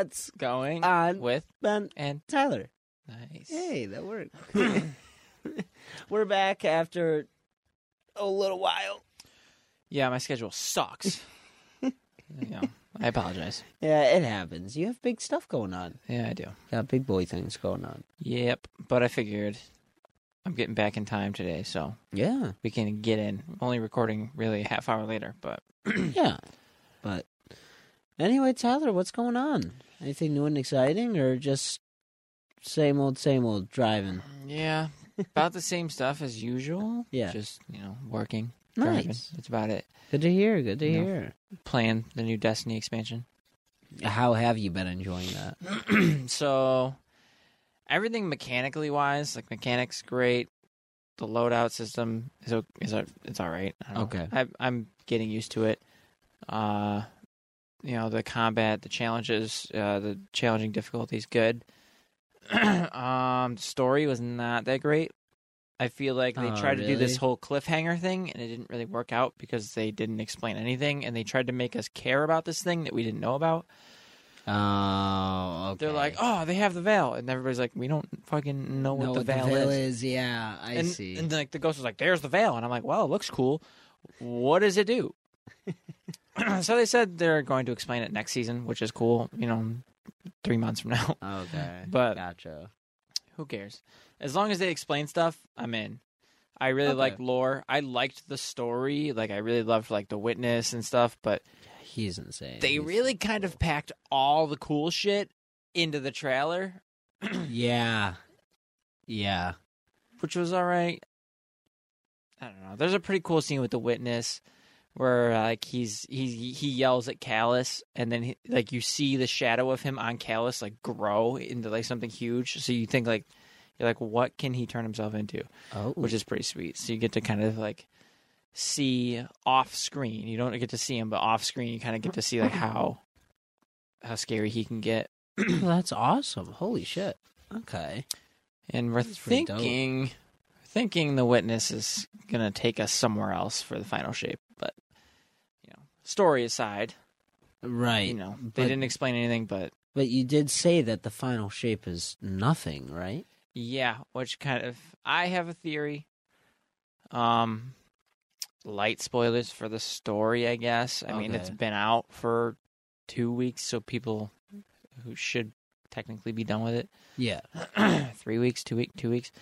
What's going on with Ben and Tyler? nice. Hey, that worked. We're back after a little while. Yeah, my schedule sucks. know, I apologize. Yeah, it happens. You have big stuff going on. Yeah, I do. Got big boy things going on. Yep, but I figured I'm getting back in time today, so Yeah, we can get in. Only recording really a half hour later, but yeah. But anyway, Tyler, what's going on? Anything new and exciting, or just same old, same old driving? yeah, about the same stuff as usual. Yeah. just you know, working, Nice. driving. That's about it. Good to hear. Good to No. hear. Playing the new Destiny expansion. How have you been enjoying that? so everything mechanically wise, like mechanics great. The loadout system is is it's all right. Know. Okay. I, I'm getting used to it. Uh, you know the combat, the challenges, uh, the challenging difficulties good. um, story was not that great. I feel like they Oh, tried to do this whole cliffhanger thing, and it didn't really work out because they didn't explain anything, and they tried to make us care about this thing that we didn't know about. Oh, okay. They're like, "Oh, they have the veil," and everybody's like, "We don't fucking know what the what veil, the veil is." is. Yeah, I and, see. and like the ghost was like, "There's the veil," and I'm like, "Well, it looks cool. What does it do?" so they said they're going to explain it next season, which is cool. You know, three months from now. okay, But- gotcha. Who cares? As long as they explain stuff, I'm in. I really Okay. like lore. I liked the story. Like I really loved like the witness and stuff, but He's insane. they He's really so kind cool. of packed all the cool shit into the trailer, yeah, yeah. which was all right. I don't know. There's a pretty cool scene with the witness where uh, like he's he he yells at Calus and then he, like you see the shadow of him on Calus like grow into like something huge. So you think like you're like what can he turn himself into? Oh, Which is pretty sweet. So you get to kind of like see off screen. You don't get to see him, but off screen you kind of get to see like how how scary he can get. that's awesome. Holy shit. Okay. And we're That's thinking thinking the witness is gonna take us somewhere else for the final shape. But story aside, Right. you know, but, they didn't explain anything. But But you did say that the final shape is nothing, right? yeah, which kind of I have a theory. Um, light spoilers for the story, I guess. I mean, it's been out for two weeks, so people who should technically be done with it. Yeah. three weeks, two week, two weeks.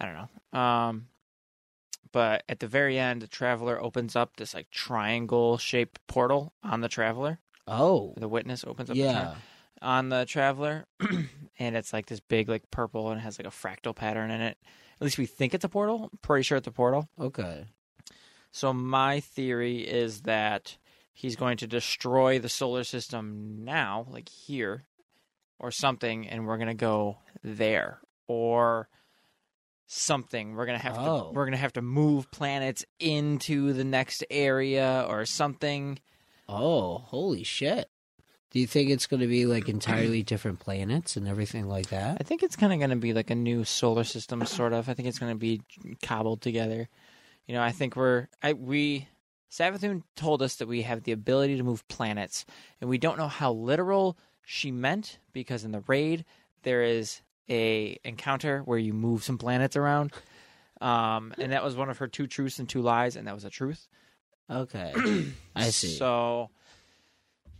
I don't know. Um, but at the very end, the traveler opens up this like triangle shaped portal on the traveler. Oh. The witness opens up the Yeah. tri- on the traveler, and it's like this big like purple and it has like a fractal pattern in it. At least we think it's a portal. I'm pretty sure it's a portal. Okay. So my theory is that he's going to destroy the solar system now, like here, or something, and we're gonna go there, or something. We're gonna have Oh. to we're gonna have to move planets into the next area or something. Oh, holy shit. Do you think it's going to be like entirely different planets and everything like that? I think it's kind of gonna be like a new solar system, sort of. I think it's gonna be cobbled together. You know, I think we're I, we. Savathun told us that we have the ability to move planets, and we don't know how literal she meant because in the raid there is a encounter where you move some planets around, um, and that was one of her two truths and two lies, and that was a truth. Okay. I see. So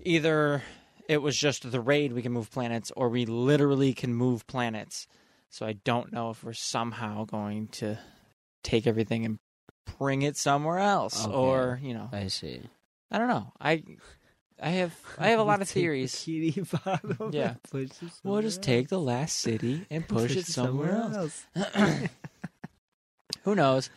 either it was just the raid we can move planets, or we literally can move planets. So I don't know if we're somehow going to take everything and bring it somewhere else, Okay. or you know, I see. I don't know. I I have I have a lot of theories. Kitty bottle Yeah. push it We'll just somewhere take the last city and push, it somewhere, else. else. Who knows?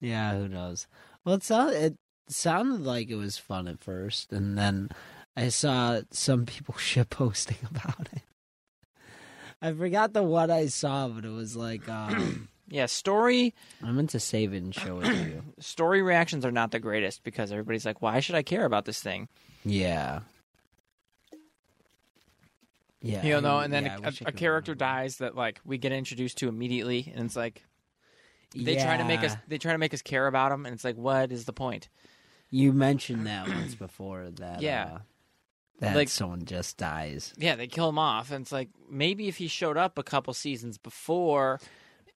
Yeah, who knows? Well, it sounded it sounded like it was fun at first, and then I saw some people shit posting about it. I forgot the one I saw, but it was like um, Yeah, story I meant to save it and show it to you. story reactions are not the greatest because everybody's like, "Why should I care about this thing?" Yeah. Yeah, You know, I- and then yeah, a, a character dies that like we get introduced to immediately, and it's like they try to make us they try to make us care about him, and it's like, what is the point? You mentioned that once before that. Yeah. uh, that Like- someone just dies. Yeah, they kill him off, and it's like maybe if he showed up a couple seasons before,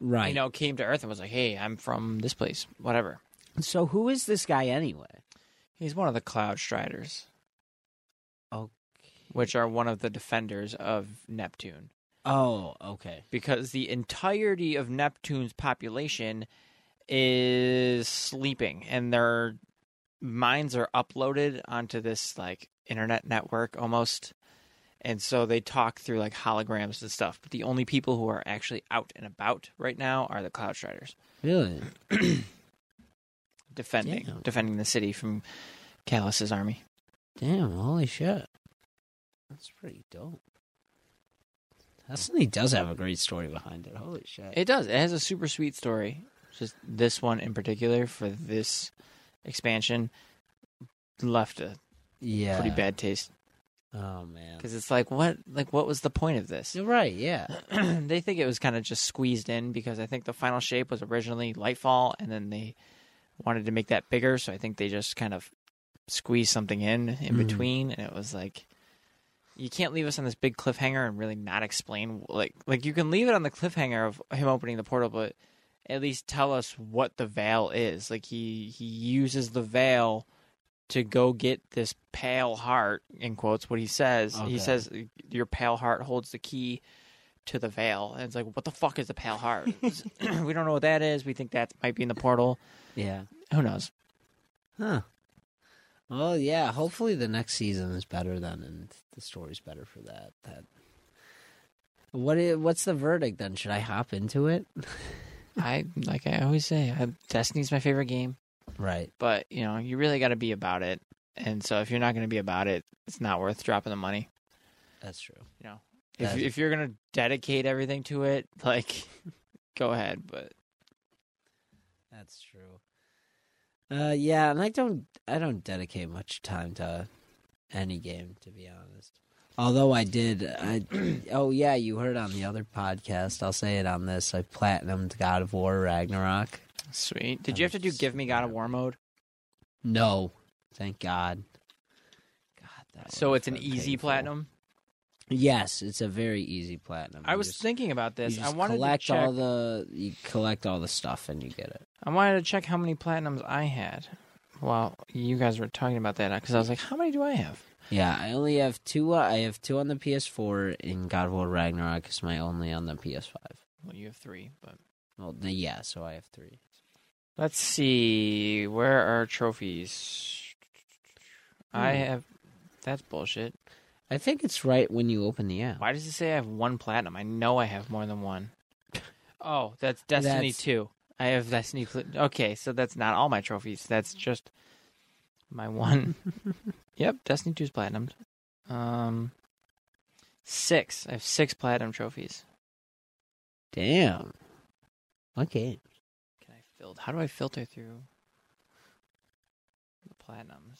Right. you know, came to Earth and was like, "Hey, I'm from this place," whatever. So who is this guy anyway? He's one of the Cloud Striders. Which are one of the defenders of Neptune. Oh, okay. because the entirety of Neptune's population is sleeping and their minds are uploaded onto this like internet network almost and so they talk through like holograms and stuff but the only people who are actually out and about right now are the cloud striders Really? defending Damn. defending the city from Calus's army Damn, holy shit. That's pretty dope. Destiny does have a great story behind it. Holy shit. it does it has a super sweet story just this one in particular for this expansion left a yeah. pretty bad taste Oh man. because it's like what like what was the point of this You're right, yeah. they think it was kind of just squeezed in because i think the final shape was originally lightfall and then they wanted to make that bigger so i think they just kind of squeezed something in in Mhm. between and it was like you can't leave us on this big cliffhanger and really not explain like like you can leave it on the cliffhanger of him opening the portal but at least tell us what the veil is. Like he he uses the veil to go get this pale heart in quotes what he says. Okay. he says your pale heart holds the key to the veil. And it's like what the fuck is the pale heart? We don't know what that is. We think that might be in the portal. Yeah. who knows? Huh. Well, yeah. Hopefully, the next season is better then, and the story's better for that. That. What? What's the verdict then? Should I hop into it? i like i always say I, destiny's my favorite game Right. but you know you really got to be about it and so if you're not going to be about it it's not worth dropping the money That's true. you know if, That- if you're going to dedicate everything to it like go ahead but That's true. Uh, yeah, and I don't, I don't dedicate much time to any game, to be honest. Although I did, I, oh yeah, you heard on the other podcast. I'll say it on this. I platinumed God of War Ragnarok. sweet did you have to do give me god of war mode No, thank God. God, that so it's an been easy platinum Yes, it's a very easy platinum. i You was just- thinking about this you i wanted collect to check all the, you collect all the stuff and you get it. i wanted to check how many platinums i had while you guys were talking about that because i was like how many do i have Yeah, I only have two. Uh, I have two on the PS4 in God of War Ragnarok is my only on the PS5. well you have three but Well, the, yeah, so I have three. Let's see. Where are trophies? I Hmm. have. That's bullshit. I think it's right when you open the app. Why does it say I have one platinum? I know I have more than one. Oh, that's Destiny That's- 2. I have Destiny. Okay, so that's not all my trophies. That's just my one. yep, Destiny 2 is platinumed. Um, six. I have six platinum trophies. Damn. Okay. Can I filter? How do I filter through the platinums?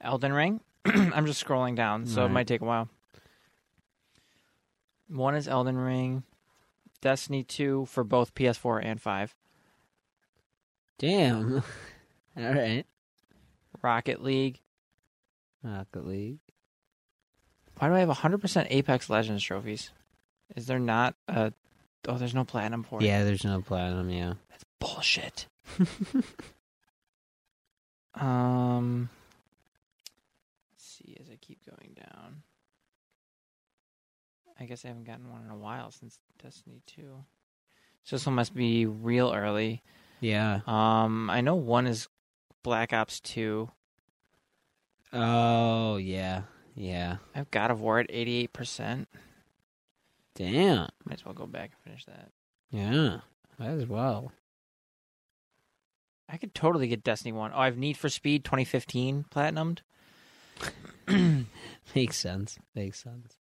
Elden Ring. I'm just scrolling down, so it Right. might take a while. One is Elden Ring, Destiny 2 for both PS4 and 5, Damn. All right. Rocket League. Rocket League. Why do I have 100% Apex Legends trophies? Is there not a. Oh, there's no platinum for it. Yeah, there's no platinum. Yeah. That's bullshit. Um, let's see as I keep going down. I guess I haven't gotten one in a while since Destiny 2. So this one must be real early. Yeah. Um, I know one is Black Ops 2. Oh yeah. Yeah. I've God of War at 88%. Damn. Might as well go back and finish that. Yeah. Might as well. I could totally get Destiny One. Oh, I have Need for Speed 2015 platinumed. Makes sense. Makes sense.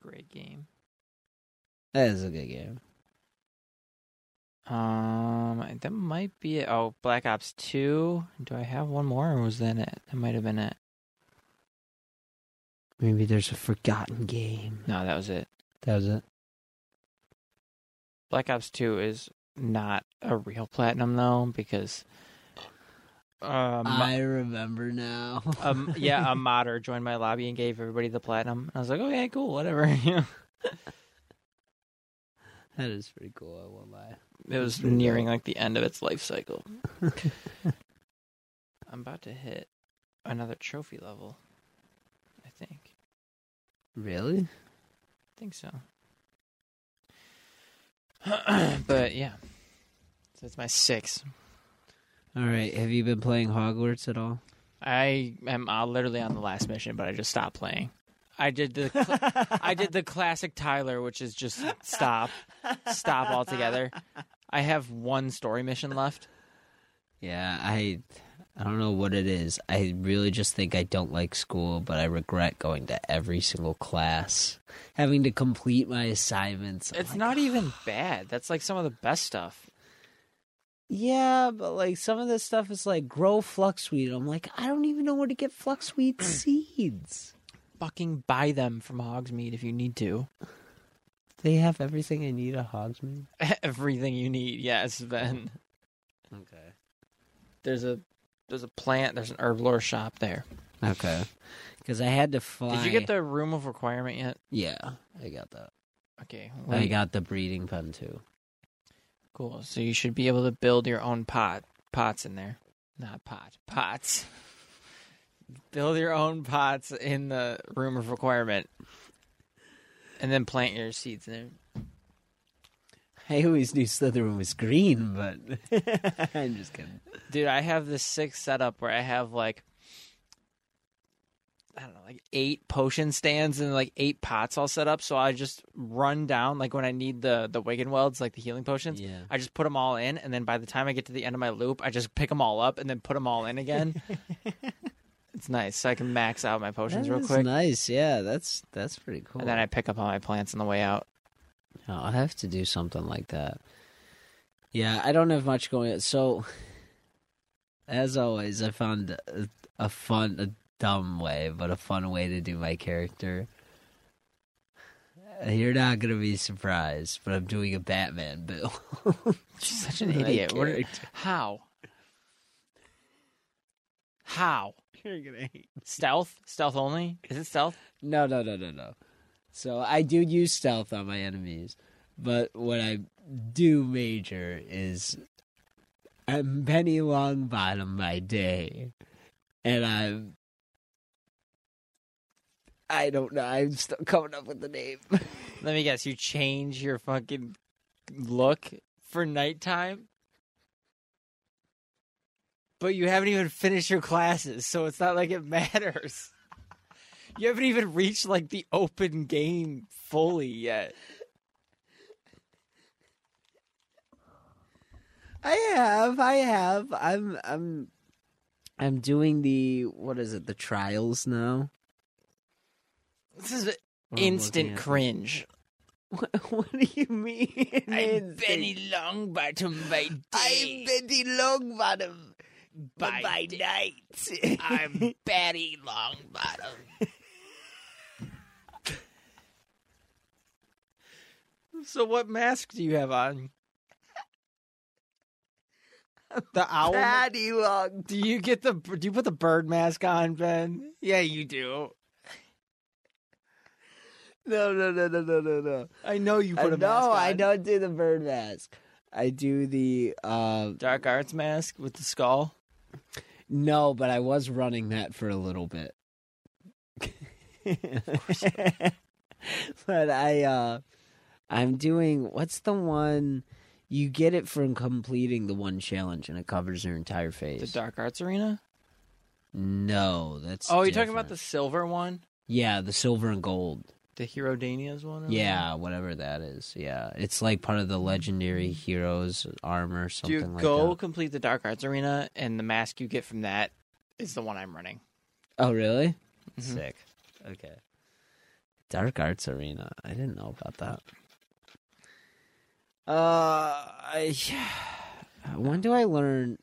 Great game. That is a good game. Um, that might be it. Oh, Black Ops Two. Do I have one more, or was that it? That might have been it. Maybe there's a forgotten game. No, that was it. That was it. Black Ops Two is not a real platinum though, because um, I remember now. um, yeah, a modder joined my lobby and gave everybody the platinum. I was like, okay, cool, whatever. that is pretty cool. I won't lie. it was nearing like the end of its life cycle. I'm about to hit another trophy level. I think. Really? I think so. but yeah, so it's my six. All right. Have you been playing Hogwarts at all? I am uh, literally on the last mission, but I just stopped playing. I did the cl- I did the classic Tyler, which is just stop, stop altogether. I have one story mission left. Yeah, I I don't know what it is. I really just think I don't like school, but I regret going to every single class, having to complete my assignments. I'm It's like, not even bad. That's like some of the best stuff. Yeah, but like some of this stuff is like grow fluxweed. I'm like, I don't even know where to get fluxweed seeds. Fucking buy them from Hogsmeade if you need to. They have everything I need at Hogsmeade. Everything you need. Yes, Ben. Okay. There's a there's a plant. There's an herblore shop there. Okay. Because I had to fly. Did you get the room of requirement yet? Yeah, I got that. Okay. I got the breeding pen too. Cool. So you should be able to build your own pot pots in there. Not pot. Pots. build your own pots in the room of requirement. And then plant your seeds in there. I always knew Slytherin was green, but I'm just kidding. Dude, I have this sick setup where I have like I don't know, like eight potion stands and like eight pots all set up. So I just run down like when I need the the Wiggenwelds, like the healing potions. Yeah. I just put them all in, and then by the time I get to the end of my loop, I just pick them all up and then put them all in again. it's nice, so I can max out my potions real quick, nice. Yeah, that's that's pretty cool. and then I pick up all my plants on the way out. Oh, I'll have to do something like that. Yeah, I don't have much going. On. So, as always, I found a, a fun, a dumb way, but a fun way to do my character. You're not gonna be surprised, but I'm doing a Batman bill. She's such an idiot. What, character. how? How? You're gonna hate. Stealth? Stealth only? Is it stealth? No, no, no, no, no. So I do use stealth on my enemies, but what I do major is I'm Penny Longbottom by day, and I'm I don't know. I'm still coming up with the name. Let me guess. You change your fucking look for nighttime, but you haven't even finished your classes, so it's not like it matters. You haven't even reached like the open game fully yet. I have, I have. I'm, I'm, I'm doing the what is it? The trials now. This is What I'm instant cringe. What, what do you mean? I'm instant? Benny Longbottom by day. I'm Betty Longbottom By by, day. night. I'm Betty Longbottom. so, what mask do you have on? The owl. ma- Patty Long. Do you get the? Do you put the bird mask on, Ben? Yeah, you do. No, no, no, no, no, no, no. I know you put Uh, a mask no, on. I don't do the bird mask. I do the uh Dark arts mask with the skull. no, but I was running that for a little bit. but I uh I'm doing what's the one you get it from completing the one challenge and it covers your entire face. The dark arts arena. no, that's Oh, you're talking about the silver one. Yeah, the silver and gold. The Hero Dania's one. Yeah, whatever that is. Yeah, it's like part of the legendary heroes armor, something Dude, like go that. complete the Dark Arts Arena, and the mask you get from that is the one I'm running. Oh, really? Mhm. Sick. Okay. Dark Arts Arena. I didn't know about that. Uh, I, when do I learn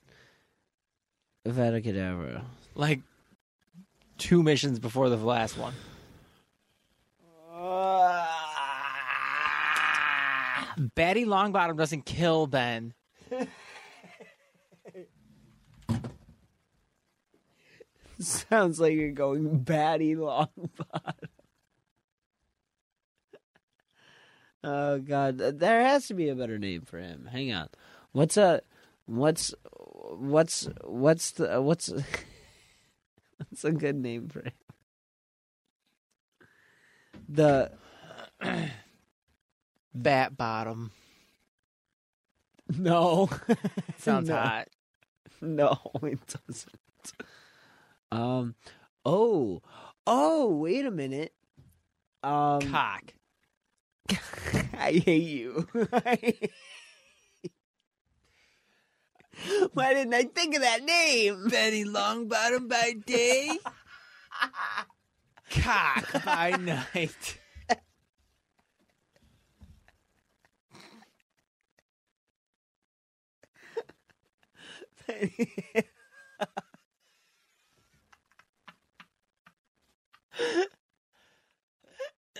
Vada Kedavra? Like two missions before the last one. Batty Longbottom doesn't kill Ben. Sounds like you're going batty long bottom. oh god, there has to be a better name for him. Hang on. What's a what's what's what's the what's what's a good name for him? The Bat Bottom. no Sounds No. hot. No, it doesn't. Um. Oh. Oh. Wait a minute. Um. Cock. I hate you. Why didn't I think of that name? Betty Longbottom by day, cock by night.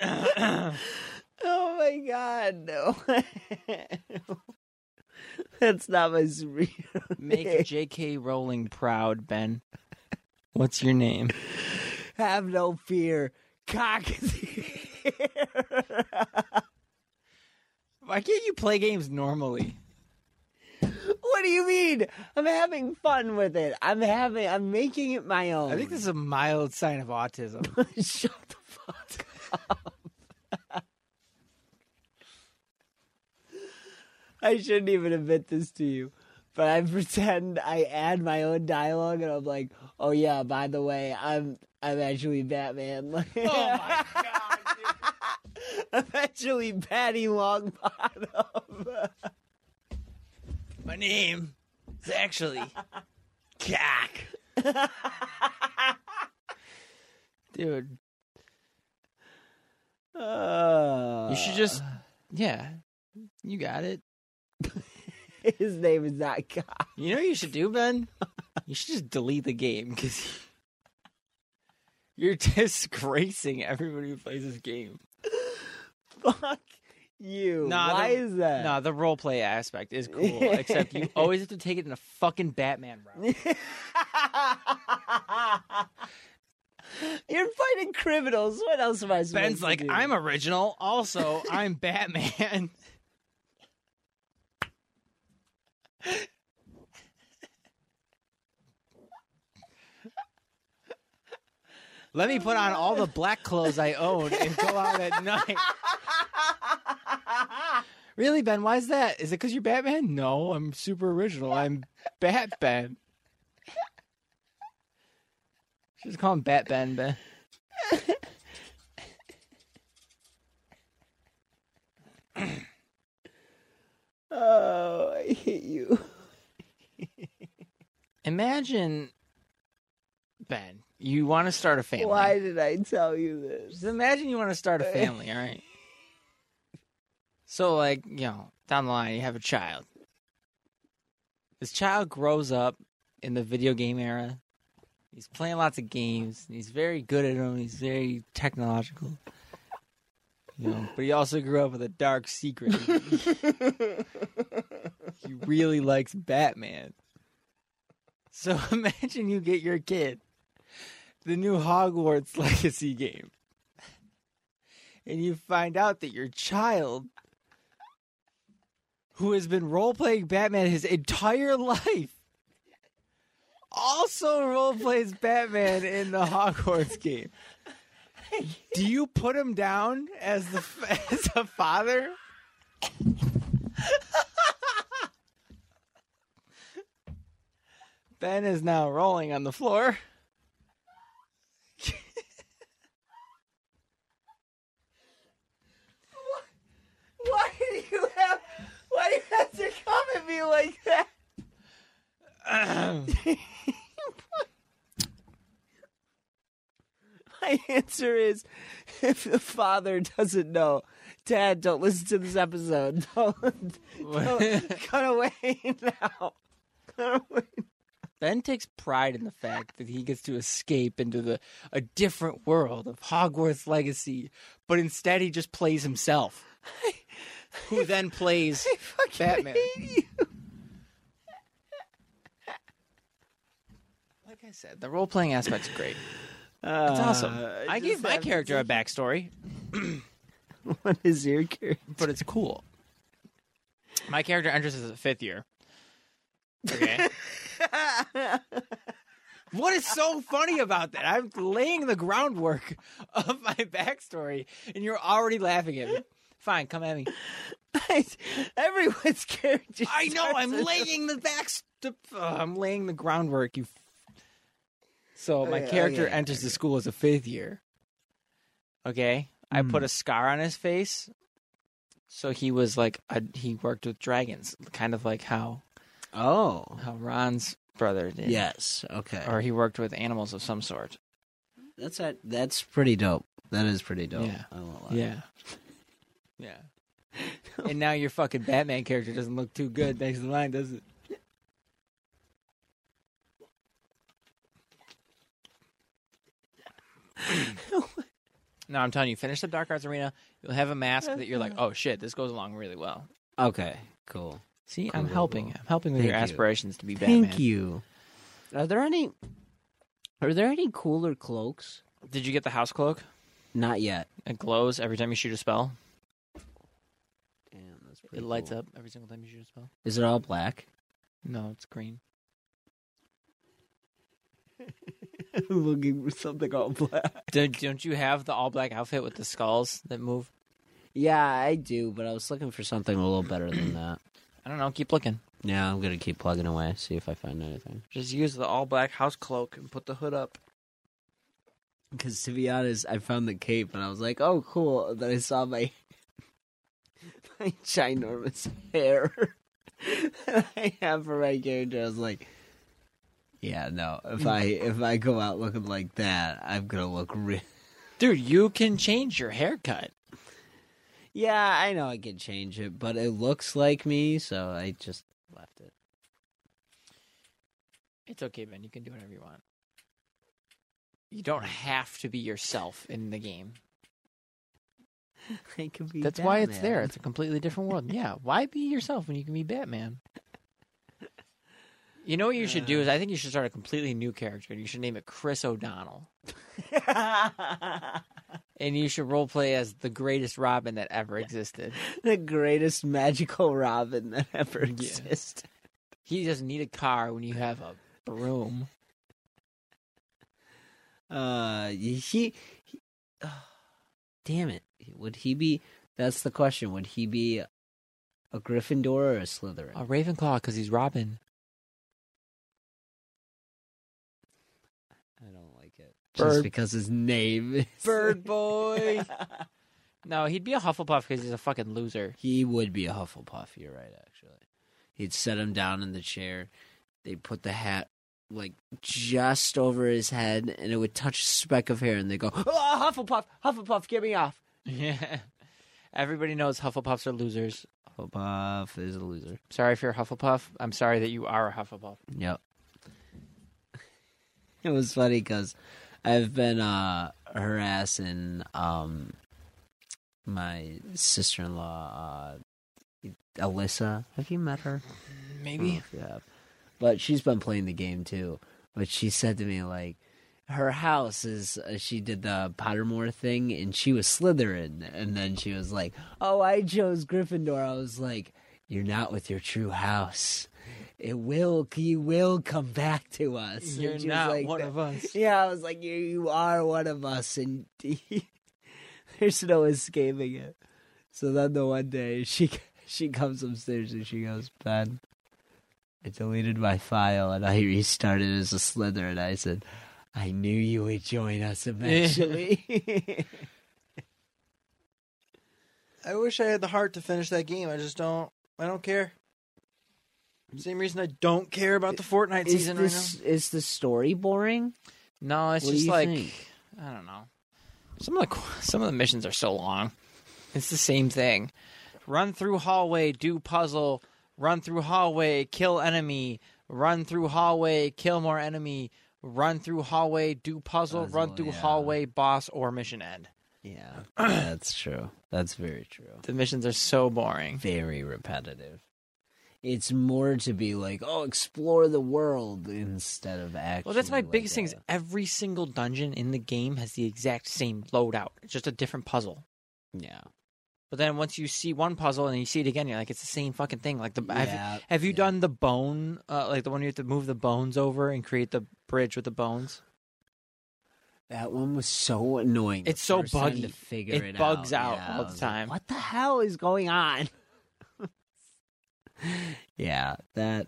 oh my god, no. That's not my superhero Make name. J.K. Rowling proud, Ben. What's your name? Have no fear. Cock is here. Why can't you play games normally? what do you mean? I'm having fun with it. I'm having. I'm making it my own. I think this is a mild sign of autism. Shut the fuck up. I shouldn't even admit this to you, but I pretend I add my own dialogue, and I'm like, "Oh yeah, by the way, I'm I'm actually Batman." Like, oh my god, dude. I'm actually Patty Longbottom. My name is actually Cack. Dude, Uh, you should just. Yeah, you got it. His name is not God. You know what you should do, Ben? You should just delete the game because you're disgracing everybody who plays this game. Fuck you. Nah, Why the- is that? No, the role play aspect is cool, except you always have to take it in a fucking Batman route. You're fighting criminals. What else am I supposed to do? Ben's to like, do? I'm original. Also, I'm Batman. Let me put on all the black clothes I own and go out at night. Really, Ben? Why is that? Is it because you're Batman? No, I'm super original. I'm Batman. Just call him Batman, Ben. Oh, I hate you. Imagine, Ben, you want to start a family. Why did I tell you this? Just imagine you want to start a family, all right? So, like, you know, down the line, you have a child. This child grows up in the video game era. He's playing lots of games. And he's very good at them. He's very technological. You know, but he also grew up with a dark secret. he really likes Batman. So imagine you get your kid the new Hogwarts Legacy game. And you find out that your child, who has been role playing Batman his entire life, also role plays Batman in the Hogwarts game. Do you put him down as the as a father? Ben is now rolling on the floor. you like that? My answer is if the father doesn't know, Dad, don't listen to this episode. Don't, don't cut away now. Cut away. Ben takes pride in the fact that he gets to escape into the a different world of Hogwarts Legacy, but instead he just plays himself, who then plays I fucking Batman. Like I said, the role playing aspect's great. It's It's awesome. I gave my character a backstory, What is your character? but it's cool. My character enters as a fifth year. Okay. what is so funny about that? I'm laying the groundwork of my backstory, and you're already laughing at me. Fine, come at me. Everyone's character. I know. starts I'm as- laying the back. St- uh, I'm laying the groundwork. You. F- So my Okay, character okay, enters the school as a fifth year. Okay, I put Hmm. a scar on his face, so he was like a, he worked with dragons, kind of like how Oh. how Ron's brother did. Yes. Okay. or he worked with animals of some sort. That's a, that's pretty dope. That is pretty dope. Yeah. I won't lie. Yeah, yeah. and now your fucking Batman character doesn't look too good next to mine, does it? No, I'm telling you, finish the Dark Arts Arena. You'll have a mask that you're like, oh shit, this goes along really well. Okay. Cool. See, Cool, I'm cool, helping. cool. I'm helping with Thank your you. aspirations to be Batman. Thank you. Are there any? Are there any cooler cloaks? Did you get the house cloak? Not yet. It glows every time you shoot a spell. Damn, that's pretty. It lights up every single time you shoot a spell. Is it all black? No, it's green. I'm looking for something all black. Don't, don't you have the all black outfit with the skulls that move? Yeah, I do, but I was looking for something a little better than that. I don't know. Keep looking. Yeah, I'm gonna keep plugging away, see if I find anything. Just use the all black house cloak and put the hood up. Because to be honest, I found the cape and I was like, "Oh, cool." And then I saw my my ginormous hair that I have for my character. I was like, "Yeah, no. If mm. I if I go out looking like that, I'm gonna look real." Dude, you can change your haircut. Yeah, I know I can change it, but it looks like me, so I just left it. It's okay, Ben. You can do whatever you want. You don't have to be yourself in the game. I could be. That's why it's Batman. there. It's a completely different world. Yeah, why be yourself when you can be Batman? You know what you should do is I think you should start a completely new character. and You should name it Chris O'Donnell. And you should role play as the greatest Robin that ever existed. the greatest magical Robin that ever existed. He doesn't need a car when you have a broom. Uh, he, he damn it, would he be? That's the question. Would he be a Gryffindor or a Slytherin? A Ravenclaw because he's Robin. I don't like it. Bird. Just because his name is Bird boy. no, he'd be a Hufflepuff because he's a fucking loser. he would be a Hufflepuff. You're right, actually. He'd set him down in the chair. They'd put the hat like just over his head, and it would touch a speck of hair, and they go, "Oh, Hufflepuff, Hufflepuff, get me off." Yeah. Everybody knows Hufflepuffs are losers. Hufflepuff is a loser. Sorry if you're a Hufflepuff. I'm sorry that you are a Hufflepuff. Yep. It was funny because I've been uh, harassing um, my sister in law, uh, Alyssa. Have you met her? Maybe. Yeah. But she's been playing the game too. But she said to me, like, her house is, uh, she did the Pottermore thing and she was Slytherin. And then she was like, oh, I chose Gryffindor. I was like, you're not with your true house. It will, you will come back to us. You're she not like, one of us. Yeah, I was like, you, you are one of us, and there's no escaping it. So then the one day she she comes upstairs and she goes, Ben, I deleted my file and I restarted as a Slither, and I said, I knew you would join us eventually. I wish I had the heart to finish that game. I just don't. I don't care. Same reason I don't care about the Fortnite Is season right this is the story boring? No, it's What just like think? I don't know. Some of the some of the missions are so long. It's the same thing. Run through hallway, do puzzle. Run through hallway, kill enemy. Run through hallway, kill more enemy. Run through hallway, do puzzle. run through yeah. hallway, boss or mission end. Yeah, that's true. That's very true. The missions are so boring. Very repetitive. It's more to be like, oh, explore the world instead of actually. Well, that's my like biggest thing. Is every single dungeon in the game has the exact same loadout. It's just a different puzzle. Yeah. But then once you see one puzzle and you see it again, you're like, it's the same fucking thing. Like the have, Yeah, have you yeah. done the bone, uh, like the one you have to move the bones over and create the bridge with the bones? That one was so annoying. It's so buggy. to figure It it, bugs out, out Yeah, all the was like, time. what the hell is going on? yeah, that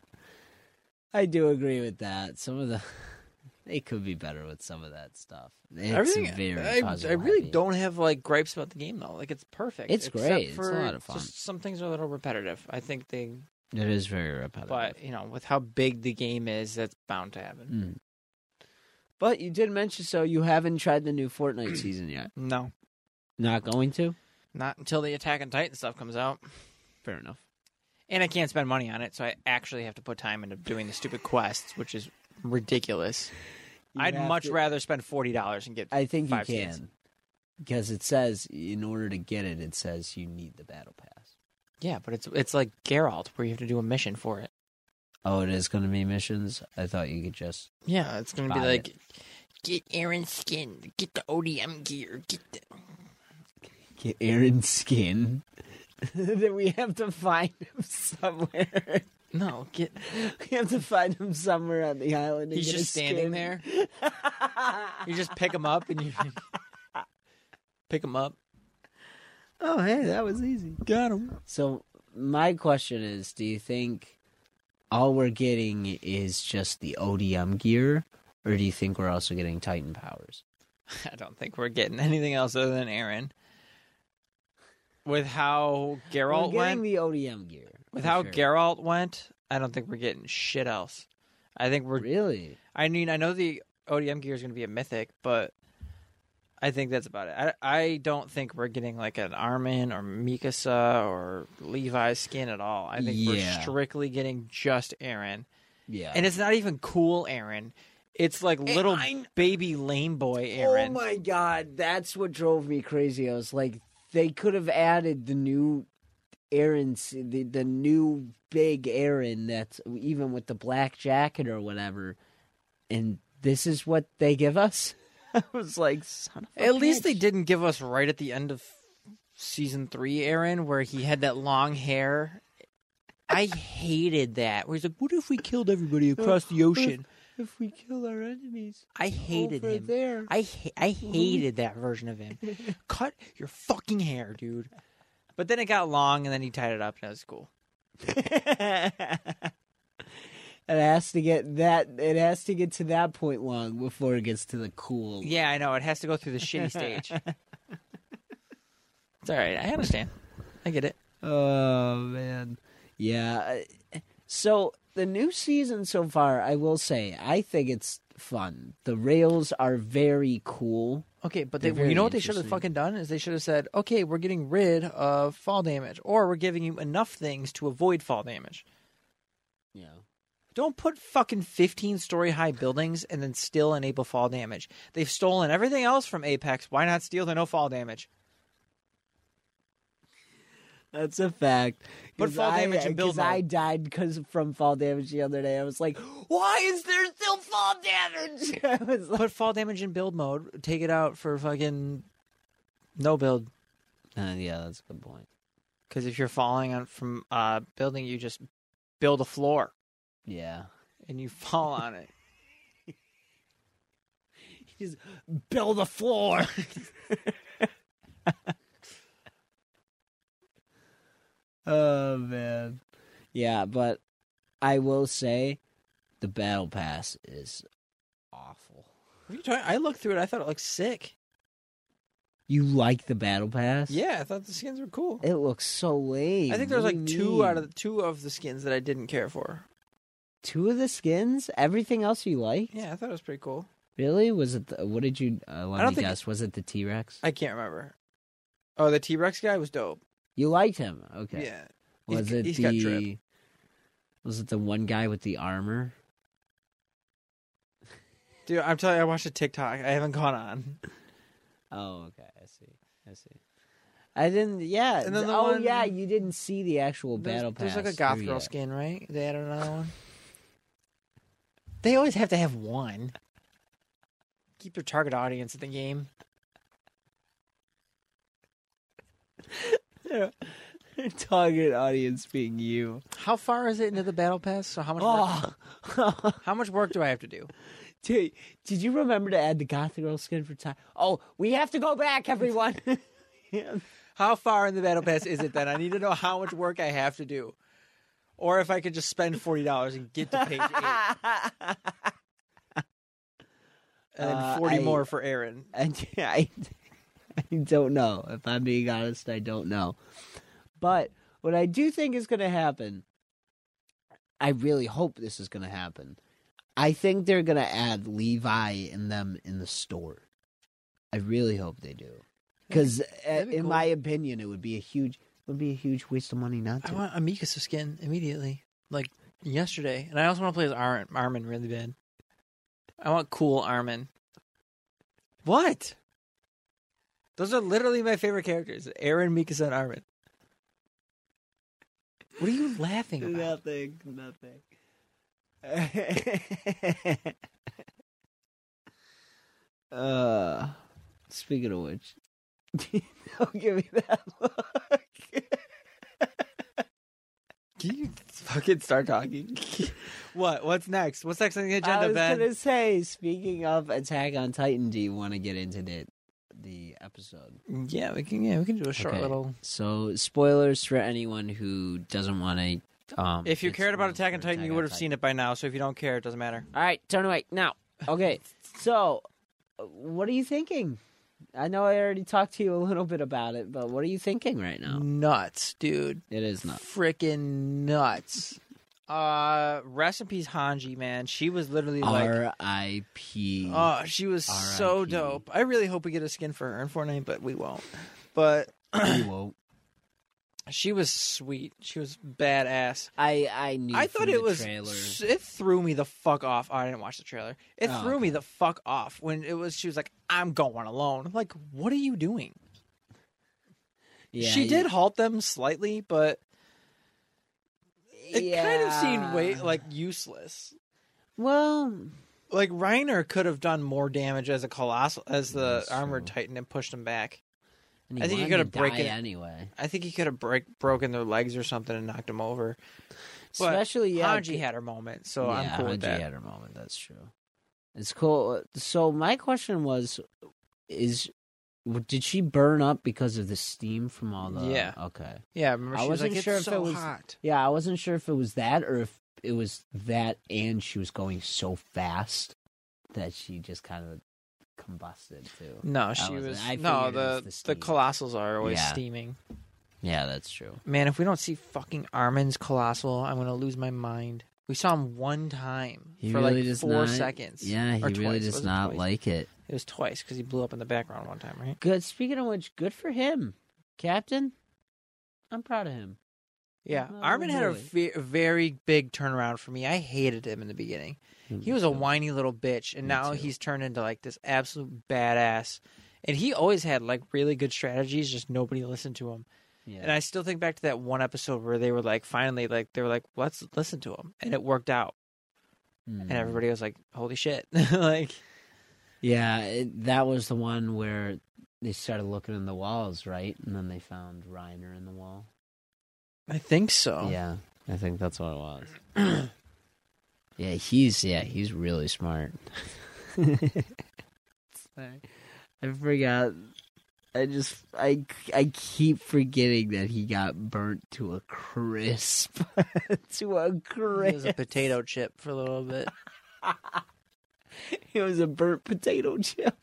I do agree with that. Some of the they could be better with some of that stuff. It's Everything. very I, I really heavy. don't have like gripes about the game though. Like it's perfect. It's great. It's a lot of fun. Just some things are a little repetitive. I think they, It is very repetitive. but you know, with how big the game is, that's bound to happen. Mm. But you did mention so you haven't tried the new Fortnite season yet. No, Not going to? not until the Attack on Titan stuff comes out. Fair enough. And I can't spend money on it, so I actually have to put time into doing the stupid quests, which is ridiculous. You I'd much to- rather spend forty dollars and get. I think you five skins. can. Because it says in order to get it, it says you need the battle pass. Yeah, but it's it's like Geralt, where you have to do a mission for it. Oh, it is going to be missions. I thought you could just. Yeah, it's gonna be Buy like get Eren's skin, get the ODM gear, get the. get Eren's skin. then we have to find him somewhere. No, get. we have to find him somewhere on the island. He's just standing there. You just pick him up and you pick him up. Oh, hey, that was easy. Got him. So my question is: Do you think all we're getting is just the ODM gear, or do you think we're also getting Titan powers? I don't think we're getting anything else other than Eren. With how Geralt we're went, the ODM gear. with how sure. Geralt went, I don't think we're getting shit else. I think we're. really. I mean, I know the ODM gear is going to be a mythic, but I think that's about it. I, I don't think we're getting like an Armin or Mikasa or Levi's skin at all. I think we're strictly getting just Eren, Yeah. and it's not even cool Eren. It's like little baby lame boy Eren. Oh my god, that's what drove me crazy. I was like, they could have added the new Eren's the the new big Eren that's even with the black jacket or whatever, and this is what they give us. I was like, son of a At least they didn't give us right at the end of season three, Eren, where he had that long hair. I hated that. Where he's like, "What if we killed everybody across the ocean?" If we kill our enemies, I hated him. there. I ha- I hated that version of him. Cut your fucking hair, dude. But then it got long, and then he tied it up, and it was cool. It has to get that. It has to get to that point long before it gets to the cool. Yeah, I know. It has to go through the shitty stage. It's all right. I understand. I get it. Oh man, yeah. So the new season so far, I will say, I think it's fun. The rails are very cool. Okay, but they, They're you know what they should have fucking done is they should have said, okay, we're getting rid of fall damage, or we're giving you enough things to avoid fall damage. Yeah. Don't put fucking 15 story high buildings and then still enable fall damage. They've stolen everything else from Apex. Why not steal the no fall damage? That's a fact. 'Cause fall I- damage in build 'cause I died because from fall damage the other day. I was like, "Why is there still fall damage?" I was like, Put fall damage in build mode. Take it out for fucking no build. uh, "Yeah, that's a good point." Because if you're falling on from uh, building, you just build a floor Yeah, and you fall on it. you just build a floor. oh man, yeah, but I will say the battle pass is awful. What are you talking? I looked through it. I thought it looked sick. You like the battle pass? Yeah, I thought the skins were cool. It looks so lame. I think there was like two mean? out of the, two of the skins that I didn't care for. two of the skins. Everything else you like? Yeah, I thought it was pretty cool. Really? Was it? The, what did you? Uh, let I don't me guess. Was it the T Rex? I can't remember. Oh, the T Rex guy was dope. You liked him? Okay. Yeah. Was g- it he's the? Was it the one guy with the armor? Dude, I'm telling you, I watched a TikTok. I haven't gone on. Oh, okay. I see. I see. I didn't. Yeah. And then the oh, one- yeah. You didn't see the actual There's, battle pass. there's like a goth girl yet. skin, right? They added another one. They always have to have one. Keep their target audience in the game. Target audience being you. How far is it into the battle pass? So how much? Work, Oh. how much work do I have to do? Dude, did you remember to add the goth girl skin for time? Oh, we have to go back, everyone. Yeah. How far in the battle pass is it then? I need to know how much work I have to do, or if I could just spend forty dollars and get to page eight, and then Uh, forty I- more for Eren. And I, I don't know. If I'm being honest, I don't know. But what I do think is going to happen, I really hope this is going to happen. I think they're going to add Levi and them in the store. I really hope they do. Because uh, be in cool. my opinion, it would be a huge, it would be a huge waste of money not to. I want a Mikasa skin immediately, like yesterday, and I also want to play as Ar- Armin really bad. I want cool Armin. What? Those are literally my favorite characters: Eren, Mikasa, and Armin. What are you laughing about? Nothing. Nothing. uh, speaking of which, don't give me that look. Can you fucking start talking? what? What's next? What's next on the agenda, I was Ben? gonna say, speaking of Attack on Titan, do you want to get into the the episode? Yeah, we can. Yeah, we can do a short Okay. little. So, spoilers for anyone who doesn't want to. Um, If you cared about spoiled Attack on for Titan, you would have seen it by now. So if you don't care, it doesn't matter. All right, turn away now. Okay, so what are you thinking? I know I already talked to you a little bit about it, but what are you thinking right now? Nuts, dude. It is nuts. freaking nuts. Uh, rest in peace, Hanji. Man, she was literally like, R.I.P. oh, she was so dope. I really hope we get a skin for her in Fortnite, but we won't. But We won't. she was sweet. She was badass. I I knew. I thought it was. trailer. It threw me the fuck off. Oh, I didn't watch the trailer. It Oh, threw me the fuck off when it was. She was like, "I'm going alone." I'm like, what are you doing? Yeah, she did halt them slightly, but it kind of seemed way like useless. Well, like Reiner could have done more damage as a colossal as the armored titan and pushed him back. and I think he could have broken it- anyway. I think he could have break broken their legs or something and knocked him over. But Especially yeah, Hanji had her moment, so yeah, I'm cool with Hanji that. had her moment. That's true. It's cool. So my question was, is did she burn up because of the steam from all the? Yeah. Okay. Yeah, remember I was wasn't like, "It's sure if so it was- hot." Yeah, I wasn't sure if it was that or if it was that and she was going so fast that she just kind of combusted too. No, she was I no the the the, colossals are always Yeah. steaming. Yeah, that's true. Man, if we don't see fucking Armin's colossal, I'm gonna lose my mind. We saw him one time He for really like does four not- seconds. Yeah, he really twice. does not twice? like it. It was twice because he blew up in the background one time, right? Good. Speaking of which, good for him, Captain. I'm proud of him. Yeah, Oh, Armin had a ve- very big turnaround for me. I hated him in the beginning. He was a whiny little bitch, and Me now too. he's turned into like this absolute badass. And he always had like really good strategies, just nobody listened to him. Yeah. And I still think back to that one episode where they were like, finally, like they were like, let's listen to him, and it worked out. Mm. And everybody was like, holy shit, like Yeah, it, that was the one where they started looking in the walls, right? And then they found Reiner in the wall. I think so. Yeah, I think that's what it was. yeah, he's yeah, he's really smart. Sorry. I forgot. I just I I keep forgetting that he got burnt to a crisp. to a crisp. He was a potato chip for a little bit. it was a burnt potato chip.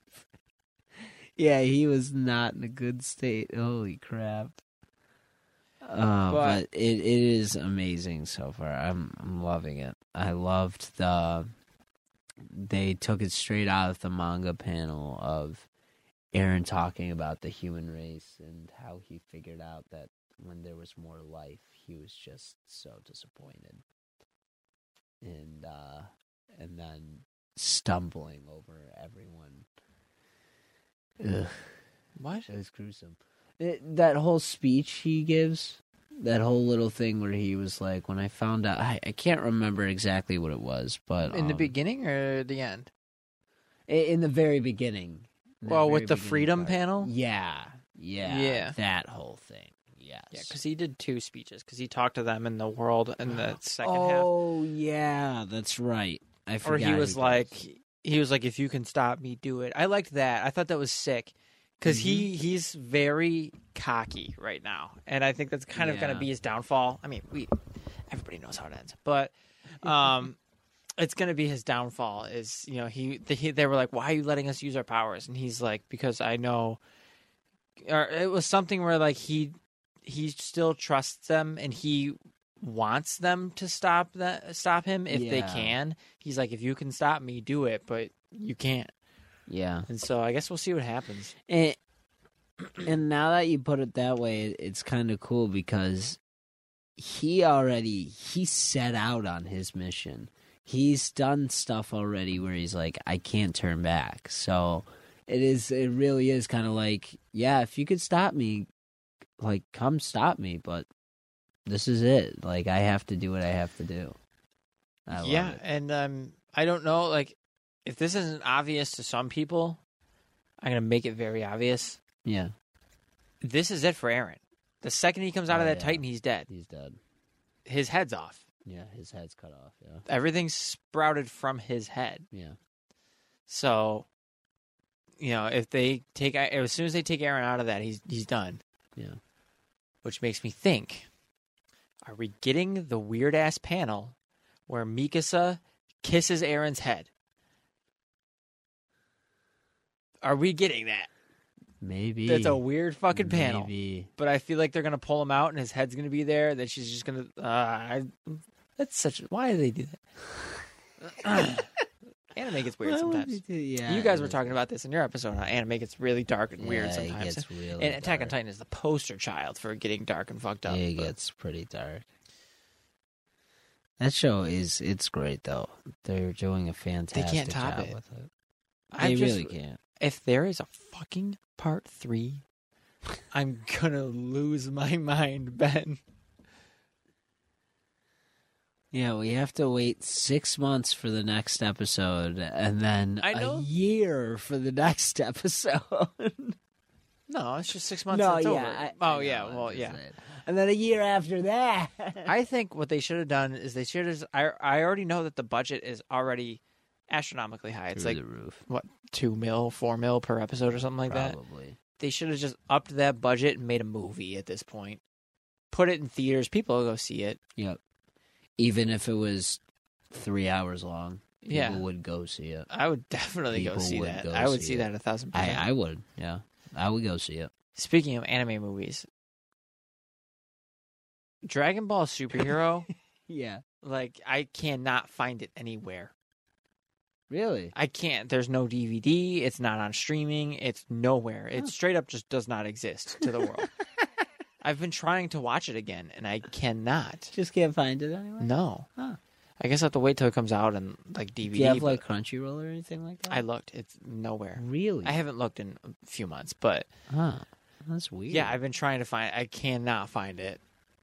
yeah, he was not in a good state. Holy crap. Uh, but, But- it, it is amazing so far. I'm I'm loving it. I loved the they took it straight out of the manga panel of Eren talking about the human race and how he figured out that when there was more life, he was just so disappointed. And uh and then stumbling over everyone. Ugh, What? it was gruesome. It, that whole speech he gives, that whole little thing where he was like, when I found out, I, I can't remember exactly what it was, but In the um, beginning or the end? in the very beginning. In that Well, with the freedom part. panel? Yeah, yeah, Yeah. that whole thing. Yes. Yeah, because he did two speeches. Because he talked to them in the world in the second half. oh yeah, that's right. I Or he was does. like, he was like, if you can stop me, do it. I liked that. I thought that was sick. Because he Mm-hmm. he's very cocky right now, and I think that's kind of going to be his downfall. I mean, we everybody knows how it ends, but um, it's going to be his downfall. Is you know he, the, he they were like, why are you letting us use our powers? And he's like, because I know, or it was something where like he he still trusts them and he wants them to stop that stop him if they can. He's like, if you can stop me, do it, but you can't. yeah. And so I guess we'll see what happens. And, and now that you put it that way, it's kind of cool because he already he set out on his mission. He's done stuff already where he's like, I can't turn back. So it is. It really is kind of like, yeah, if you could stop me, like, come stop me. But this is it. Like, I have to do what I have to do. I love yeah, and um, I don't know, like, if this isn't obvious to some people, I'm gonna make it very obvious. yeah. This is it for Eren. The second he comes out of Oh, that yeah. Titan, he's dead. He's dead. His head's off. Yeah, his head's cut off. Yeah, Everything's sprouted from his head. yeah. So, you know, if they take as soon as they take Eren out of that, he's he's done. Yeah. Which makes me think: Are we getting the weird ass panel where Mikasa kisses Eren's head? Are we getting that? Maybe That's a weird fucking panel. Maybe. But I feel like they're gonna pull him out, and his head's gonna be there. That she's just gonna. Uh, I, that's such. Why do they do that? Anime gets weird sometimes. you yeah, you guys were talking about this in your episode. How anime gets really dark and weird yeah, sometimes. It gets really and Attack on dark. Titan is the poster child for getting dark and fucked up. It but- gets pretty dark. That show is it's great though. They're doing a fantastic top job it. with it. I They just, really can't. If there is a fucking part three, I'm gonna lose my mind, Ben. Yeah, we have to wait six months for the next episode, and then I know. a year for the next episode. No, it's just six months. no, it's yeah. over. I- oh I yeah, well yeah. And then a year after that. I think what they should have done is they should have. I I already know that the budget is already astronomically high. It's Through like the roof, what two mil, four mil per episode or something like that. probably. They should have just upped that budget and made a movie at this point. Put it in theaters. People will go see it. Yep. Even if it was three hours long, people Yeah. would go see it. I would definitely go see that. go I would see see that a thousand I, percent. I would, yeah. I would go see it. Speaking of anime movies, Dragon Ball Superhero, Yeah. like I cannot find it anywhere. Really? I can't. There's no DVD. It's not on streaming. It's nowhere. It Huh. straight up just does not exist to the world. I've been trying to watch it again, and I cannot. Just can't find it anywhere? No. Huh. I guess I have to wait till it comes out and like DVD. Do you have like Crunchyroll or anything like that? I looked. It's nowhere. really? I haven't looked in a few months, but Huh. That's weird. yeah, I've been trying to find. I cannot find it.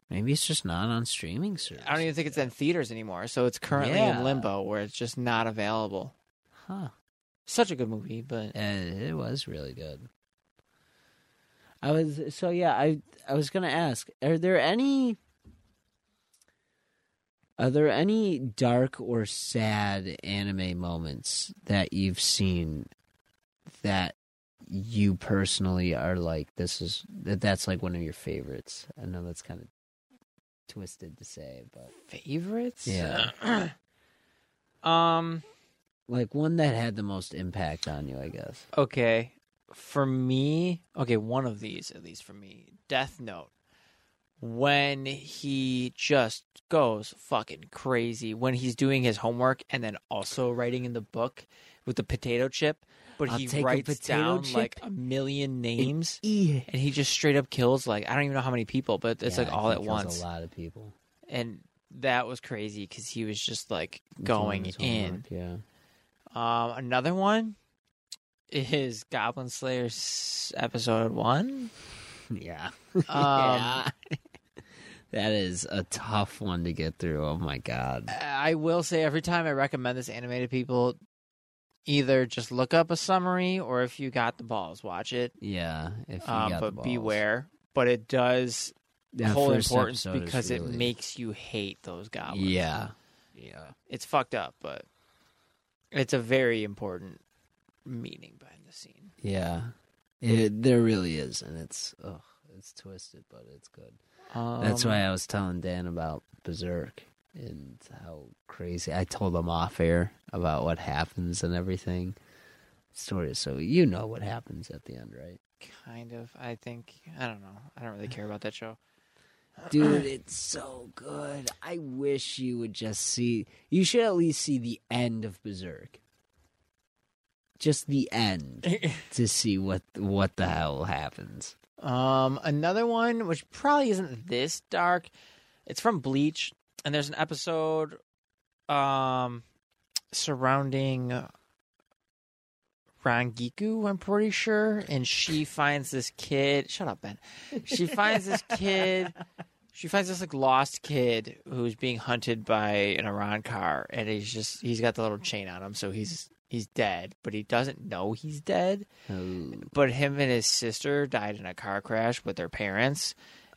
Maybe it's just not on streaming service. I don't even think it's in theaters anymore. So it's currently Yeah. in limbo where it's just not available. Huh. Such a good movie, but Uh, it was really good. I was so yeah. I I was gonna ask: Are there any? Are there any dark or sad anime moments that you've seen that you personally are like this is that that's like one of your favorites? I know that's kind of twisted to say, but favorites. Yeah. um. like one that had the most impact on you, I guess. Okay. For me, okay, one of these at least for me, Death Note. when he just goes fucking crazy when he's doing his homework and then also writing in the book with the potato chip, but I'll he writes down like a million names Yeah. and he just straight up kills like I don't even know how many people, but it's like all at once. A lot of people And that was crazy because he was just like going in. homework, Yeah. Um, another one is Goblin Slayer episode one. Yeah. Um, yeah. that is a tough one to get through. Oh my god. I will say every time I recommend this anime to people, either just look up a summary or if you got the balls, watch it. Yeah. If you Um, got the but balls. beware. But it does That hold importance episode is because it makes you hate those goblins. Yeah. Yeah. it's fucked up, but it's a very important meaning behind the scene. Yeah. It there really is, and it's ugh, it's twisted, but it's good. Um, That's why I was telling Dan about Berserk and how crazy. I told him off air about what happens and everything. Story, so you know what happens at the end, right? kind of. I think I don't know. I don't really care about that show. Dude, it's so good. I wish you would just see. You should at least see the end of Berserk. Just the end to see what what the hell happens. Um, another one which probably isn't this dark. It's from Bleach, and there's an episode, um, surrounding Rangiku. I'm pretty sure, and she finds this kid. Shut up, Ben. She finds this kid. She finds this like lost kid who's being hunted by an Arrancar, and he's just he's got the little chain on him, so he's he's dead, but he doesn't know he's dead. Oh, but him and his sister died in a car crash with their parents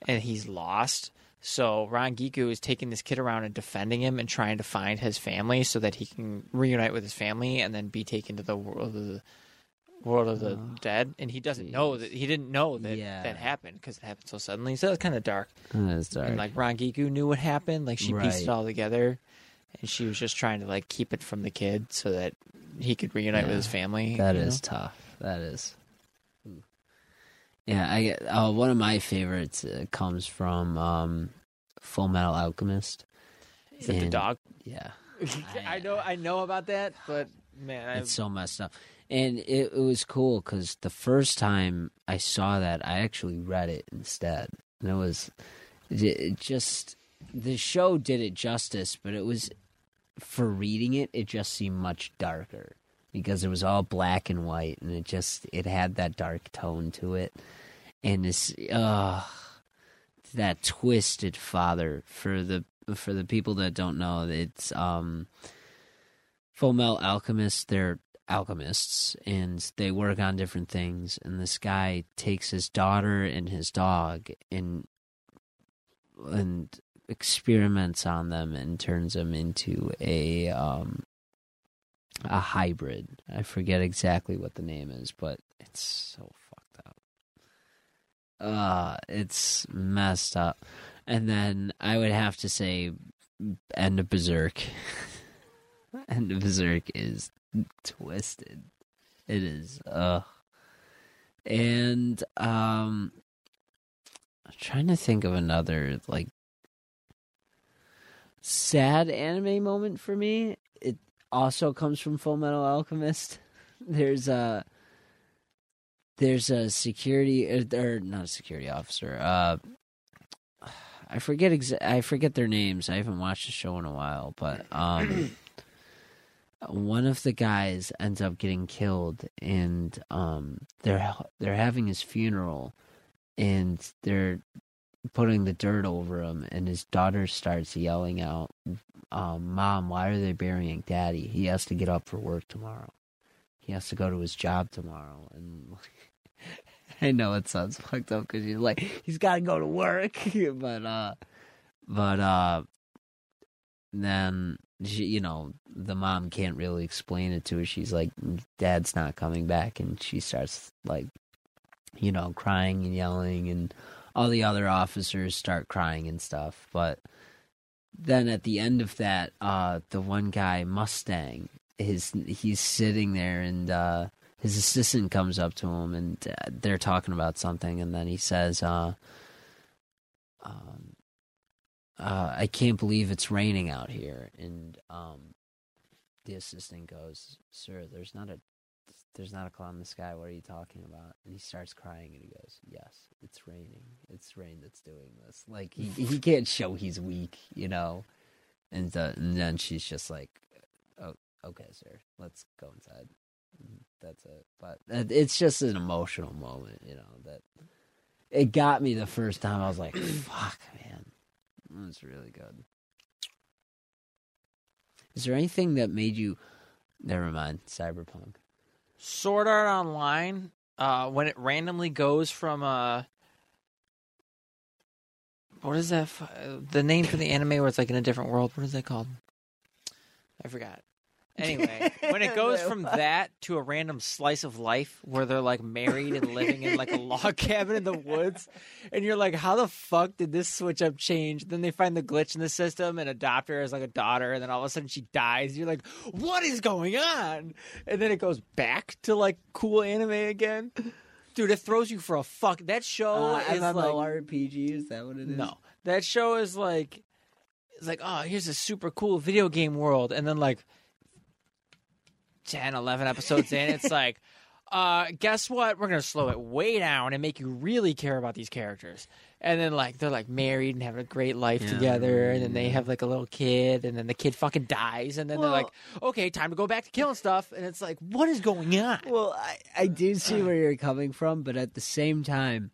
and he's lost. So Rangiku is taking this kid around and defending him and trying to find his family so that he can reunite with his family and then be taken to the world of the world of the Oh, dead. And he doesn't know that he didn't know that Yeah. that happened because it happened so suddenly. So it's kind of dark oh, that's dark. and like Rangiku knew what happened like she pieced it all together and she was just trying to like keep it from the kid so that he could reunite with his family That is know? tough. That is. Yeah, I get. Uh, one of my favorites uh, comes from um, Full Metal Alchemist. Is that the dog Yeah, I know, I know about that, but man, I, it's so messed up, and it, it was cool because the first time I saw that, I actually read it instead, and it was it, it just the show did it justice, but it was for reading it, it just seemed much darker because it was all black and white, and it just it had that dark tone to it, and this uh that twisted father for the for the people that don't know it's um full metal alchemists they're alchemists and they work on different things and this guy takes his daughter and his dog and and experiments on them and turns them into a um a hybrid. I forget exactly what the name is but it's so fucked up. Uh it's messed up. And then i would have to say end of berserk. End of berserk is twisted. It is uh and um i'm trying to think of another like sad anime moment for me. It also comes from full metal alchemist. There's a there's a security or, or not a security officer uh i forget exa- i forget their names. I haven't watched the show in a while but um one of the guys ends up getting killed and um they're they're having his funeral and they're putting the dirt over him and his daughter starts yelling out um mom why are they burying daddy? He has to get up for work tomorrow. He has to go to his job tomorrow. And i know it sounds fucked up because he's like he's got to go to work. But uh but uh then she, you know the mom can't really explain it to her. She's like dad's not coming back. And she starts like you know crying and yelling and all the other officers start crying and stuff but then at the end of that uh the one guy mustang his he's sitting there and uh his assistant comes up to him and uh, they're talking about something and then he says uh um, uh, I can't believe it's raining out here. And um, the assistant goes, Sir, there's not a there's not a cloud in the sky. What are you talking about? And he starts crying and he goes, Yes, it's raining. It's rain that's doing this. Like he he can't show he's weak, you know. And, and then she's just like, Oh, okay, sir, let's go inside. That's it. But it's just an emotional moment, you know, that it got me the first time. I was like, fuck, man. That's really good. Is there anything that made you. Never mind, Cyberpunk. Sword Art Online, uh, when it randomly goes from uh, what is that? f- uh, The name for the anime where it's like in a different world. What is that called? I forgot. Anyway, when it goes from that to a random slice of life where they're like married and living in like a log cabin in the woods, and you're like, how the fuck did this switch up change? Then they find the glitch in the system and adopt her as like a daughter, and then all of a sudden she dies. You're like, what is going on? And then it goes back to like cool anime again. Dude, it throws you for a fuck. That show Uh, is like MMORPG, is that what it is? no, that show is like, it's like, oh, here's a super cool video game world, and then like 10, 11 episodes in, it's like, uh, guess what? We're gonna slow it way down and make you really care about these characters. And then like they're like married and having a great life Yeah. together, and then they have like a little kid, and then the kid fucking dies, and then they're like, okay, time to go back to killing stuff, and it's like, what is going on? Well, I, I do see where you're coming from, but at the same time,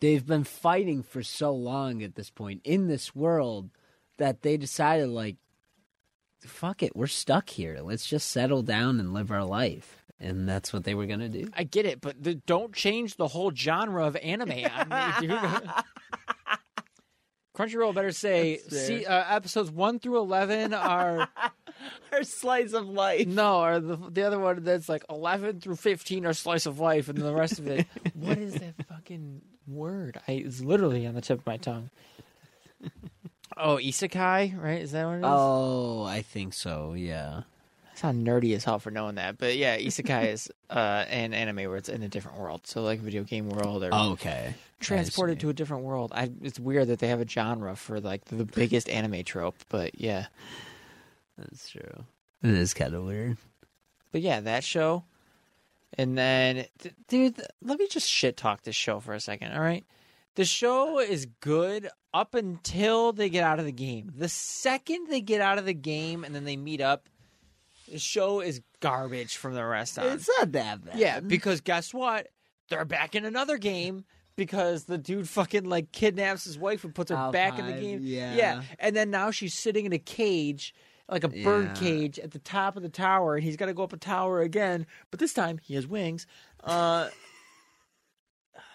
they've been fighting for so long at this point in this world that they decided, like, fuck it, we're stuck here. Let's just settle down and live our life. And that's what they were going to do. I get it, but the, don't change the whole genre of anime on me, dude. Crunchyroll better say see, uh, episodes one through eleven are Our slice of life. no, or the the other one that's like eleven through fifteen are slice of life, and the rest of it. what is that fucking word? I it's literally on the tip of my tongue. Oh, isekai, right? Is that what it is? Oh, I think so, yeah. I sound nerdy as hell for knowing that, but yeah, isekai is uh, an anime where it's in a different world, so like video game world or Okay. transported to a different world. I, it's weird that they have a genre for like the biggest anime trope, but yeah, That's true. It is kind of weird. but yeah, that show. And then, th- dude, th- let me just shit talk this show for a second. All right, the show is good up until they get out of the game. The second they get out of the game and then they meet up, the show is garbage from the rest on. It's not that bad. Yeah, because guess what? They're back in another game because the dude fucking like kidnaps his wife and puts her back in the game. yeah. Yeah. And then now she's sitting in a cage, like a bird Yeah. cage at the top of the tower, and he's got to go up a tower again, but this time he has wings. Uh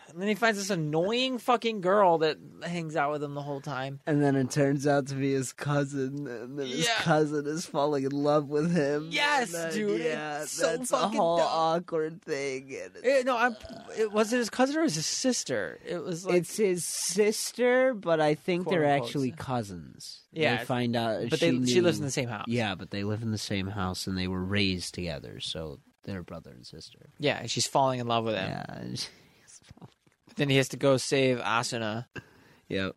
and then he finds this annoying fucking girl that hangs out with him the whole time. And then it turns out to be his cousin, and then his Yeah. cousin is falling in love with him. Yes, And then, dude, Yeah, it's so that's a fucking whole dumb. awkward thing. And it's, Eh, no, I'm, it was it his cousin or was his sister? It was like it's his sister, but I think Quote, they're unquote, actually cousins. Yeah, they find out, but she they she lives in knew- the same house. Yeah, but they live in the same house, and they were raised together, so they're brother and sister. Yeah, and she's falling in love with him. Yeah. And she- Then he has to go save Asuna. Yep.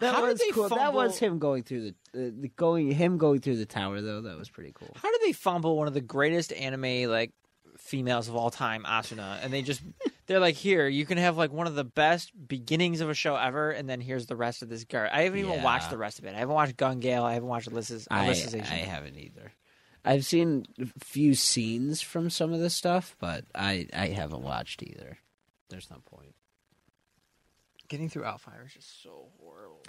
That How did was they cool. That was him going through the, uh, the going him going through the tower though. That was pretty cool. How did they fumble one of the greatest anime like females of all time, Asuna? And they just they're like, here, you can have like one of the best beginnings of a show ever, and then here's the rest of this girl. I haven't even Yeah. watched the rest of it. I haven't watched Gun Gale. I haven't watched Alyssa's I, I haven't either. I've seen a few scenes from some of this stuff, but I I haven't watched either. There's no point. Getting through Outfire is just so horrible.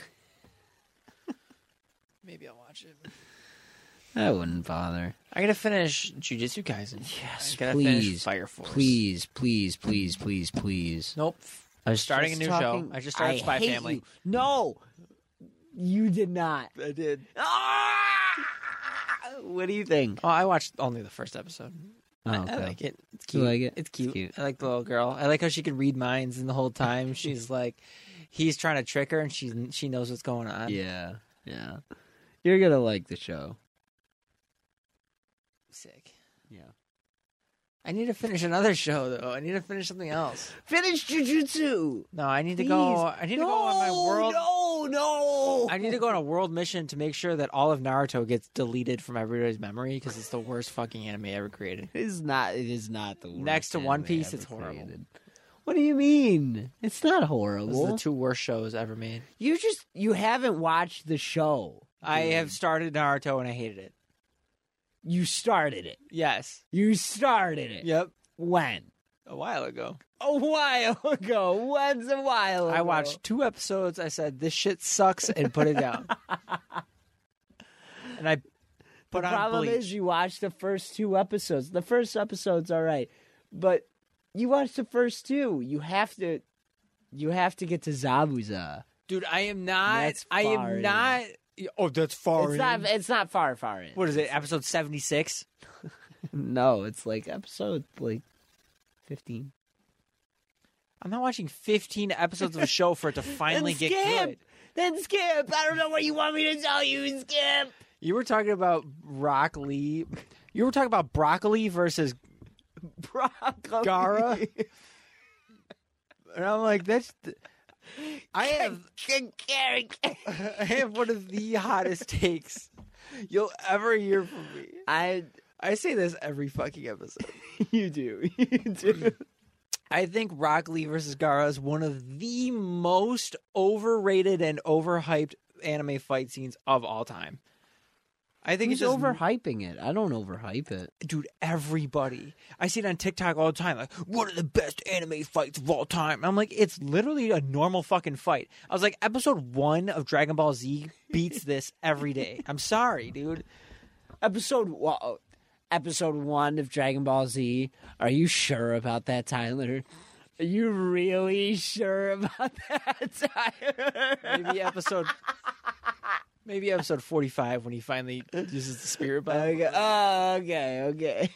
Maybe I'll watch it. I wouldn't bother. I gotta finish Jujutsu Kaisen. Yes, I gotta please, finish Fire Force. Please, please, please, please, please. Nope. I was Starting a new show. I just started I Spy Family. you. No, you did not. I did. Ah! What do you think? Oh, I watched only the first episode. Oh, I, I like it. It's You cute. like it? It's cute. cute. I like the little girl. I like how she can read minds, and the whole time she's like, he's trying to trick her, and she she knows what's going on. Yeah, yeah. You're gonna like the show. Sick. Yeah. I need to finish another show though. I need to finish something else. Finish Jujutsu. No, I need to go. Please. I need to go on my No, world. No, no. I need to go on a world mission to make sure that all of Naruto gets deleted from everybody's memory because it's the worst fucking anime ever created. It is not. It is not the worst Next to One Piece, ever it's horrible. created. What do you mean? It's not Those horrible. are the two worst shows ever made. you just you haven't watched the show. I have started Naruto and I hated it. You started it. Yes. You started it. Yep. When? A while ago. A while ago. When's a while ago? I watched two episodes. I said this shit sucks and put it down. and I The put on problem Bleach. is you watched the first two episodes. The first episode's all right, but you watched the first two. You have to, you have to get to Zabuza. Dude, I am not. I am not. Oh, that's far. It's in. not. It's not far, far in. What is it? Episode seventy six. No, it's like episode like fifteen. I'm not watching 15 episodes of a show for it to finally Then get skip. good. Then skip. I don't know what you want me to tell you. Skip. You were talking about broccoli. You were talking about broccoli versus, Broccoli. Gaara? and I'm like, that's. The, I have I have one of the hottest takes you'll ever hear from me. I. I say this every fucking episode. You do. You do. I think Rock Lee versus Gaara is one of the most overrated and overhyped anime fight scenes of all time. I think Who's it's just overhyping it? I don't overhype it. dude, everybody. I see it on TikTok all the time, like one of the best anime fights of all time. I'm like, it's literally a normal fucking fight. I was like, episode one of Dragon Ball Z beats this every day. I'm sorry, dude. Episode one, uh, episode one of Dragon Ball Z. Are you sure about that, Tyler? Are you really sure about that, Tyler? Maybe episode, maybe episode 45 when he finally uses the spirit bomb. Okay. Oh, okay, okay.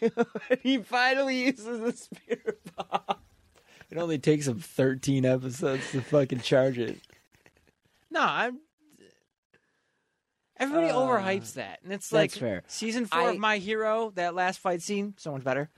he finally uses the spirit bomb. It only takes him 13 episodes to fucking charge it. No, I'm. Everybody Uh, overhypes that, and it's like fair. season four I- of My Hero. That last fight scene, so much better.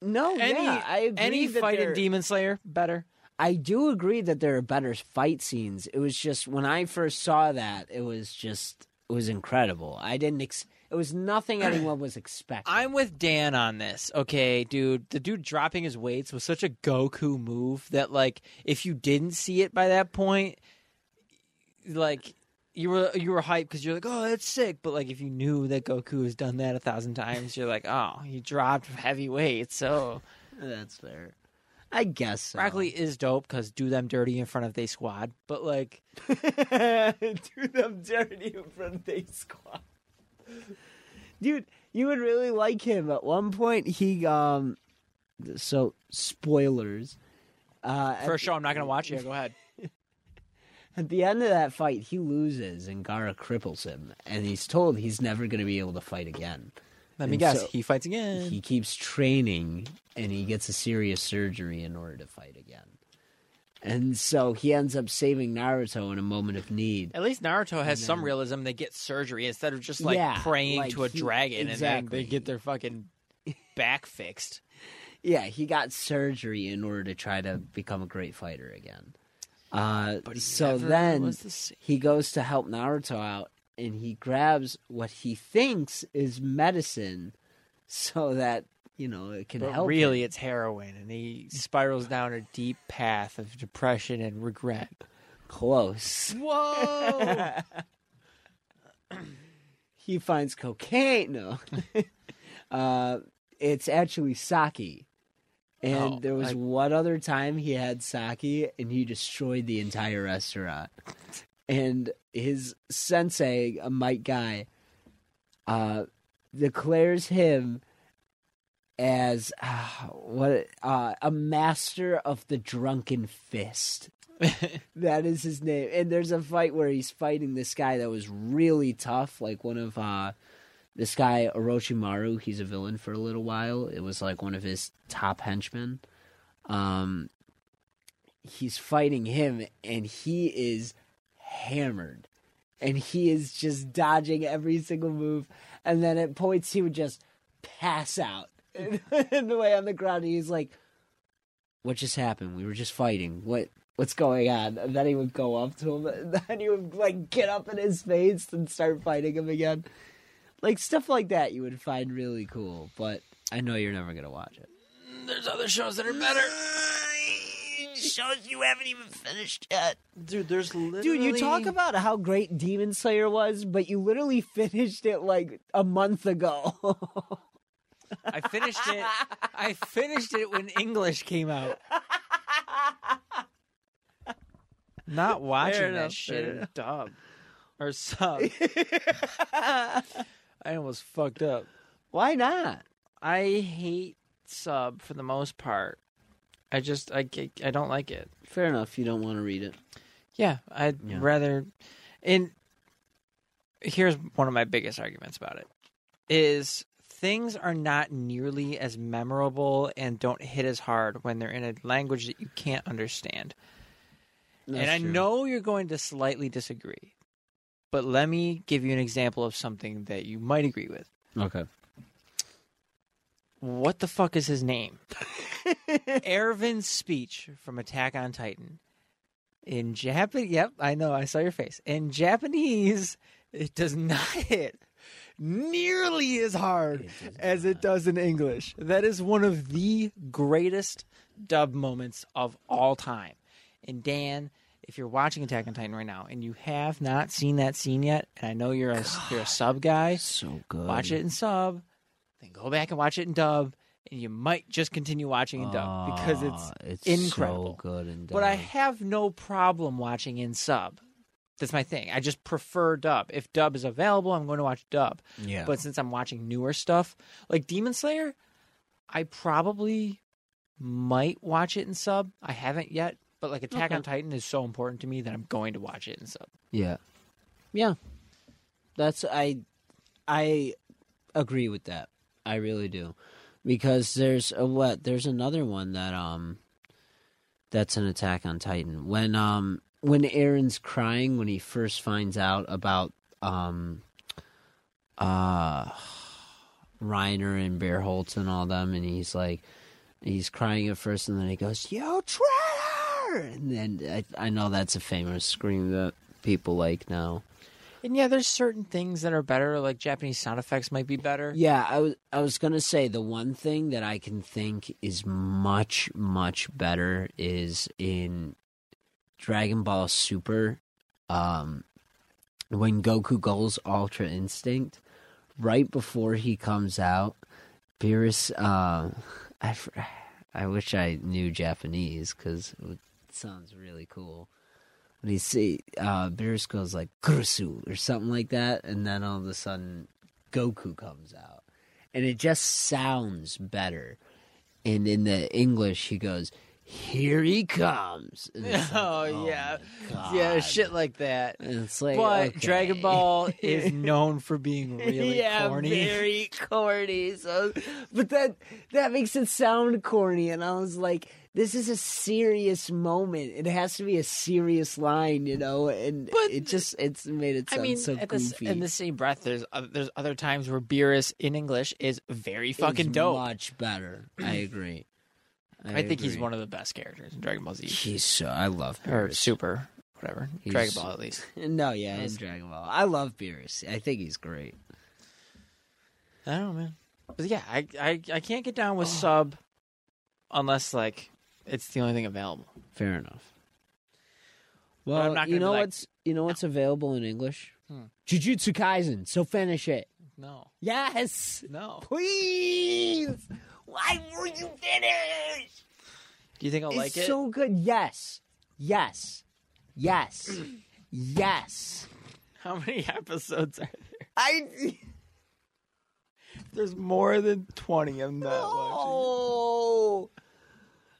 No, Any yeah, I agree any that fight in they're- Demon Slayer better. I do agree that there are better fight scenes. It was just when I first saw that, it was just it was incredible. I didn't. Ex- it was nothing anyone was expecting. I'm with Dan on this. Okay, dude, the dude dropping his weights was such a Goku move that like if you didn't see it by that point, like you were you were hyped because you're like, oh, that's sick. But like if you knew that Goku has done that a thousand times, you're like, oh, he dropped heavy weights. So That's fair. I guess so. Lee is dope because do them dirty in front of they squad. But like, do them dirty in front of the squad. Dude, you would really like him. At one point, he um, so spoilers. Uh, first show I'm not gonna watch. Yeah, go ahead. at the end of that fight, he loses and Gaara cripples him, and he's told he's never going to be able to fight again. Let me And guess. so- he fights again. He keeps training, and he gets a serious surgery in order to fight again. And so he ends up saving Naruto in a moment of need. At least Naruto has And some realism. They get surgery instead of just like Yeah, praying like to a he- dragon and then exactly. they get their fucking back fixed. Yeah, he got surgery in order to try to become a great fighter again. Uh, But so then the he goes to help Naruto out, and he grabs what he thinks is medicine, so that you know it can But help. really, him. it's heroin, and he spirals down a deep path of depression and regret. close. Whoa! he finds cocaine. No, uh, it's actually sake. And Oh, there was I- one other time he had sake, and he destroyed the entire restaurant. And his sensei, a Might Guy, uh, declares him as uh, what uh, a master of the drunken fist. That is his name. And there's a fight where he's fighting this guy that was really tough, like one of uh this guy Orochimaru, he's a villain for a little while. It was like one of his top henchmen. Um he's fighting him and he is hammered. And he is just dodging every single move and then at points he would just pass out. in the way on the ground. And he's like, "What just happened? We were just fighting. What what's going on?" And then he would go up to him, and then he would like get up in his face and start fighting him again. Like stuff like that, you would find really cool. But I know you're never gonna watch it. There's other shows that are better. Shows you haven't even finished yet. Dude, there's literally Dude, you talk about how great Demon Slayer was, but you literally finished it like a month ago. I finished it. I finished it when English came out. Not watching Fair that shit in dub or sub. I almost fucked up. Why not? I hate sub for the most part. I just I ca- I don't like it. Fair enough. You don't want to read it. Yeah, I'd Yeah. rather. And here's one of my biggest arguments about it: is things are not nearly as memorable and don't hit as hard when they're in a language that you can't understand. and I know you're going to slightly disagree, but let me give you an example of something that you might agree with. Okay. What the fuck is his name? Erwin's speech from Attack on Titan. In Japan, yep, I know, I saw your face. In Japanese, it does not hit nearly as hard It as it does in English. That is one of the greatest dub moments of all time. And Dan, if you're watching Attack on Titan right now and you have not seen that scene yet, and I know you're a you're a sub guy, So good. watch it in sub, then go back and watch it in dub, and you might just continue watching in dub because it's. It's incredible. So good and But I have no problem watching in sub. That's my thing. I just prefer dub. If dub is available, I'm going to watch dub. yeah. But since I'm watching newer stuff like Demon Slayer, I probably might watch it in sub. I haven't yet, but like Attack Okay. on Titan is so important to me that I'm going to watch it in sub. yeah, yeah. That's I, I agree with that. I really do, because there's a what? There's another one that um, that's an Attack on Titan. When um, when Eren's crying when he first finds out about um, uh, Reiner and Bertholdt and all them, and he's like, he's crying at first, and then he goes, "Yo, traitor!" And then I, I know that's a famous scream that people like now. And yeah, there's certain things that are better, like Japanese sound effects might be better. Yeah, I was I was gonna say the one thing that I can think is much much better is in Dragon Ball Super, um, when Goku goes Ultra Instinct, right before he comes out, Beerus, uh, I I wish I knew Japanese because it sounds really cool. When he see uh, Beerus goes like Kurusu or something like that, and then all of a sudden Goku comes out, and it just sounds better. And in the English, he goes, "Here he comes." Like, Oh, yeah. Yeah, shit like that. And it's like, but okay. Dragon Ball is known for being really yeah, corny. very corny. So, but that that makes it sound corny, and I was like, "This is a serious moment. It has to be a serious line, you know." And But- it just it's made it I sound mean, so at the, in the same breath, there's oth- there's other times where Beerus in English is very fucking It's dope. Much better. I agree. I, think he's one of the best characters in Dragon Ball Z He's so. I love or Beerus. Super, whatever. He's- Dragon Ball at least. No, yeah, in Dragon Ball. I love Beerus. I think he's great. I don't know, man. But yeah, I I, I can't get down with sub unless like it's the only thing available. Fair enough. Well, I'm Well, not you gonna be know like- what's you know what's available in English? Hmm. Jujutsu Kaisen. So finish it. No, Yes, no. please. Why won't you finish? Do you think I'll it's like it? so good. Yes, yes, yes, yes. How many episodes are there? I There's more than twenty. I'm not watching.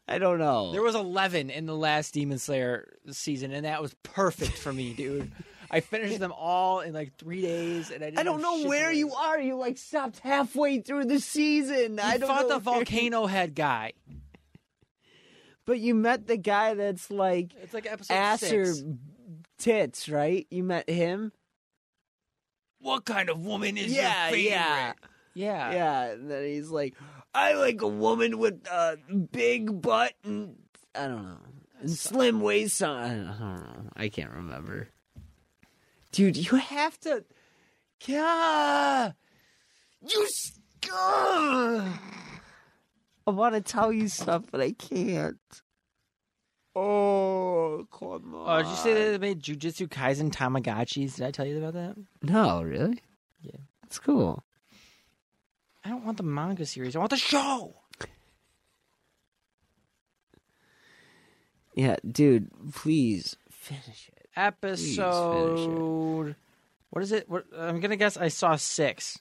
I don't know. There was 11 in the last Demon Slayer season, and that was perfect for me, dude. I finished them all in like three days, and I didn't I don't have know where you are. You like stopped halfway through the season. I You don't fought know the volcano head guy. But you met the guy that's like It's like episode ass or tits, right? You met him. What kind of woman is yeah, your favorite? yeah, Yeah. yeah. And then he's like, I like a woman with a big butt and I don't know, and slim waist. On, I don't know. I can't remember. Dude, you have to. Yeah, you. Ugh. I want to tell you stuff, but I can't. Oh, come on. Oh, did you say that they made Jujutsu Kaisen Tamagotchis? Did I tell you about that? No, really? Yeah. That's cool. I don't want the manga series. I want the show. Yeah, dude, please finish it. Episode. What is it? What, I'm gonna guess. I saw six.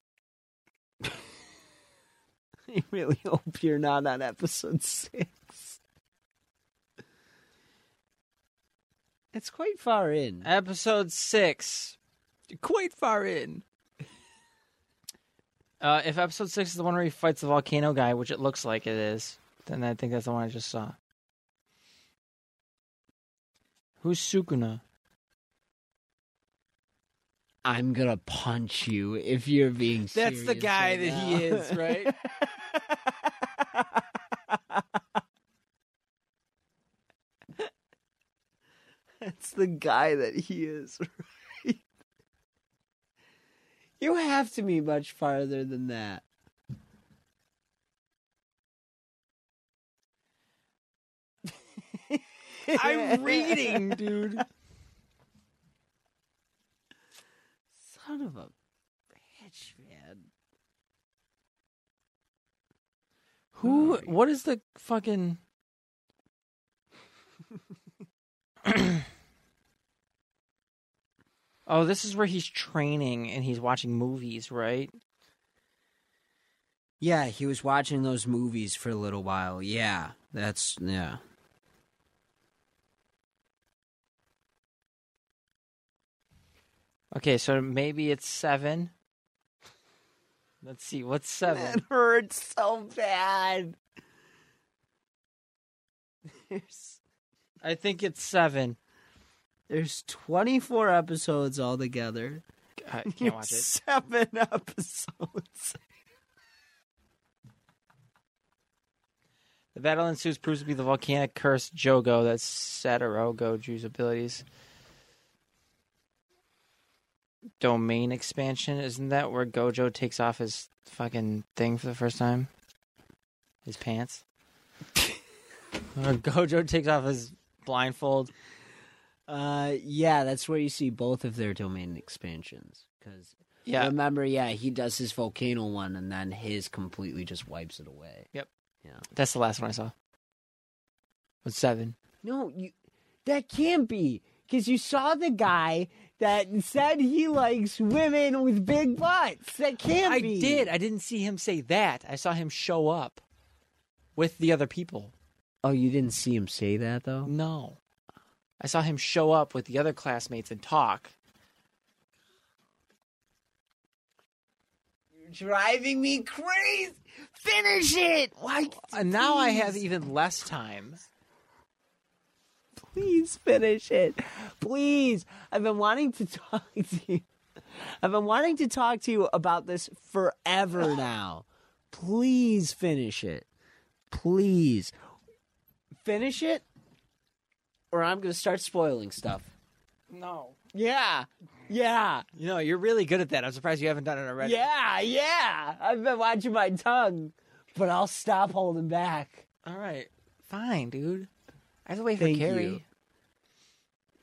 I really hope you're not on episode six. It's quite far in. Episode six. Quite far in. Uh, if episode six is the one where he fights the volcano guy, which it looks like it is, then I think that's the one I just saw. Who's Sukuna? I'm gonna punch you if you're being That's the guy right that he is, right? That's the guy that he is, right? You have to be much farther than that. I'm reading, dude. Son of a bitch, man. Who? What is the fucking? oh, this is where he's training and he's watching movies, right? Yeah, he was watching those movies for a little while. Yeah, that's yeah. Okay, so maybe it's seven. Let's see, what's seven? That hurts so bad. I think it's seven. There's 24 episodes altogether. I can't watch it. Seven episodes. The battle ensues proves to be the volcanic curse Jogo, that's Satoru Gojo's abilities. Domain expansion, isn't that where Gojo takes off his fucking thing for the first time? His pants? Gojo takes off his blindfold. Uh, yeah, that's where you see both of their domain expansions. Because Yeah. remember, yeah, he does his volcano one, and then his completely just wipes it away. Yep. Yeah. That's the last one I saw. With seven. No, you. That can't be because you saw the guy that said he likes women with big butts. That can't I be. I did. I didn't see him say that. I saw him show up with the other people. Oh, you didn't see him say that though. No. I saw him show up with the other classmates and talk. You're driving me crazy. Finish it. Why? And now I have even less time. Please finish it. Please. I've been wanting to talk to you. I've been wanting to talk to you about this forever now. Please finish it. Please. Finish it, or I'm going to start spoiling stuff. No. Yeah. Yeah. You know, you're really good at that. I'm surprised you haven't done it already. Yeah. Yeah. I've been watching my tongue, but I'll stop holding back. All right. Fine, dude. I have to wait for Thank Carrie. you.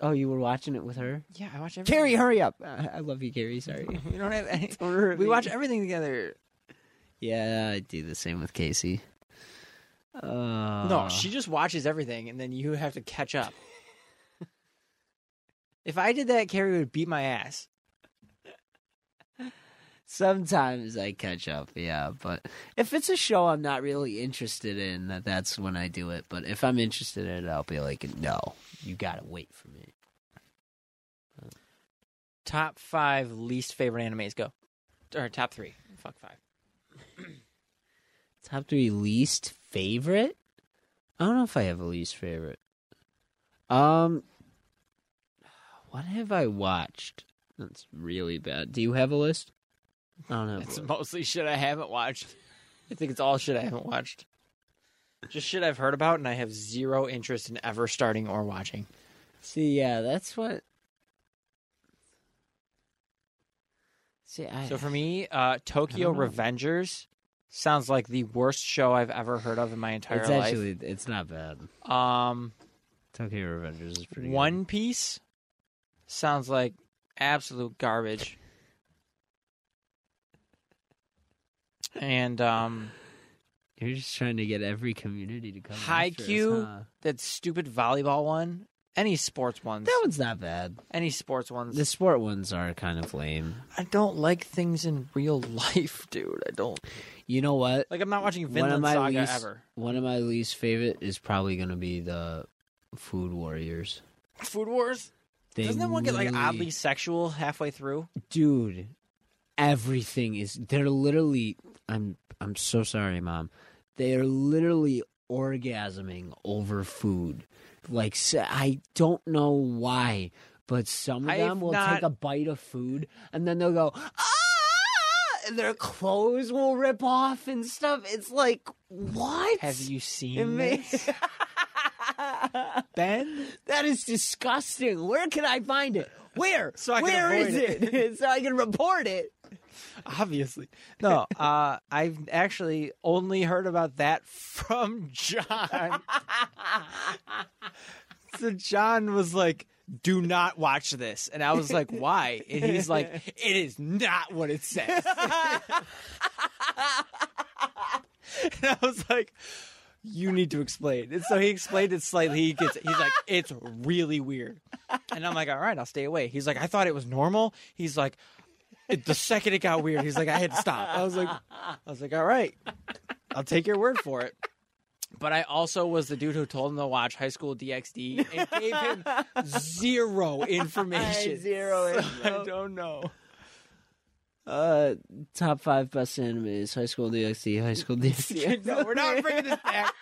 Oh, you were watching it with her? Yeah, I watch everything. Carrie, hurry up. Uh, I love you, Carrie. Sorry. We don't have any. Don't We watch everything together. Yeah, I do the same with Casey. Uh, No, she just watches everything, and then you have to catch up. if I did that, Carrie would beat my ass. Sometimes I catch up, yeah, but if it's a show I'm not really interested in, that's when I do it. But if I'm interested in it, I'll be like, no, you gotta wait for me. Top five least favorite animes. Go. Or top three. Fuck five. Top three least favorite? I don't know if I have a least favorite. Um, what have I watched? That's really bad. Do you have a list? I don't a It's mostly shit I haven't watched. I think it's all shit I haven't watched. Just shit I've heard about, and I have zero interest in ever starting or watching. See, yeah, that's what. See, I. So for me, uh, Tokyo know. Revengers sounds like the worst show I've ever heard of in my entire life. it's life. actually it's not bad. Um, Tokyo Revengers is pretty. One Piece sounds like absolute garbage. And um, You're just trying to get every community to come. after us, Haikyuu? huh? that stupid volleyball one, any sports ones, That one's not bad. any sports ones. The sport ones are kind of lame. I don't like things in real life, dude. I don't You know what? like. I'm not watching Vinland Saga least- ever. One of my least favorite is probably going to be the Food Warriors. Food Wars. They Doesn't that one get like oddly sexual halfway through? dude? Everything is. They're literally. I'm. I'm so sorry, mom. They are literally orgasming over food. Like I don't know why, but some of I've them will not- take a bite of food and then they'll go ah, and their clothes will rip off and stuff. It's like what? Have you seen this, Ben? That is disgusting. Where can I find it? Where? So I can Where avoid is it? so I can report it. Obviously, no. Uh, I've actually only heard about that from John. so John was like, "Do not watch this," and I was like, "Why?" And he's like, "It is not what it says." and I was like. You need to explain. And so he explained it slightly. He gets. it. He's like, it's really weird, and I'm like, all right, I'll stay away. He's like, I thought it was normal. He's like, the second it got weird, he's like, I had to stop. I was like, I was like, all right, I'll take your word for it. But I also was the dude who told him to watch High School DxD and gave him zero information. Zero So I don't know. Uh, top five best animes: High School DxD, High School DxD. no, we're not bringing this back.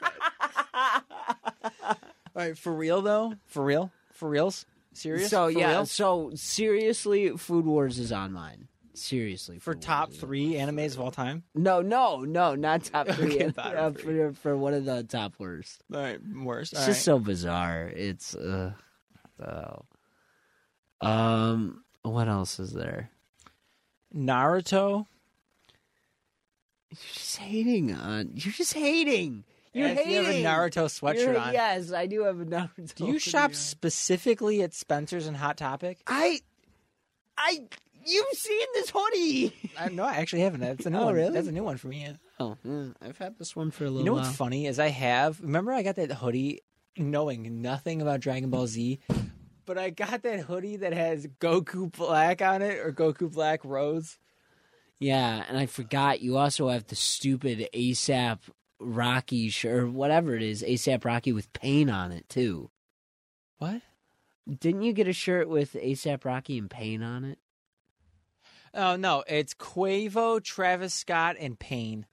All right, for real though, for real, for reals, serious. So for yeah, real? so seriously, Food Wars is on mine. Seriously, for Food top Wars is- three animes of all time. No, no, no, not top three. Okay, bottom uh, for for one of the top worst. All right, worst. It's just so bizarre. It's uh, oh. Um, what else is there? Naruto. You're just hating on. You're just hating. You're Yes, you have a Naruto sweatshirt You're- on. Yes, I do have a Naruto. Do you shop specifically at Spencer's and Hot Topic? I, I. You've seen this hoodie. I, no, I actually haven't. That's a new Oh, one. really? That's a new one for me. Yeah. Oh, mm, I've had this one for a little while. You know while. what's funny is I have. Remember, I got that hoodie knowing nothing about Dragon Ball Z, but I got that hoodie that has Goku Black on it or Goku Black Rose. Yeah, and I forgot you also have the stupid ASAP Rocky shirt or whatever it is, ASAP Rocky with pain on it too. What? Didn't you get a shirt with ASAP Rocky and pain on it? Oh no, it's Quavo, Travis Scott, and Pain.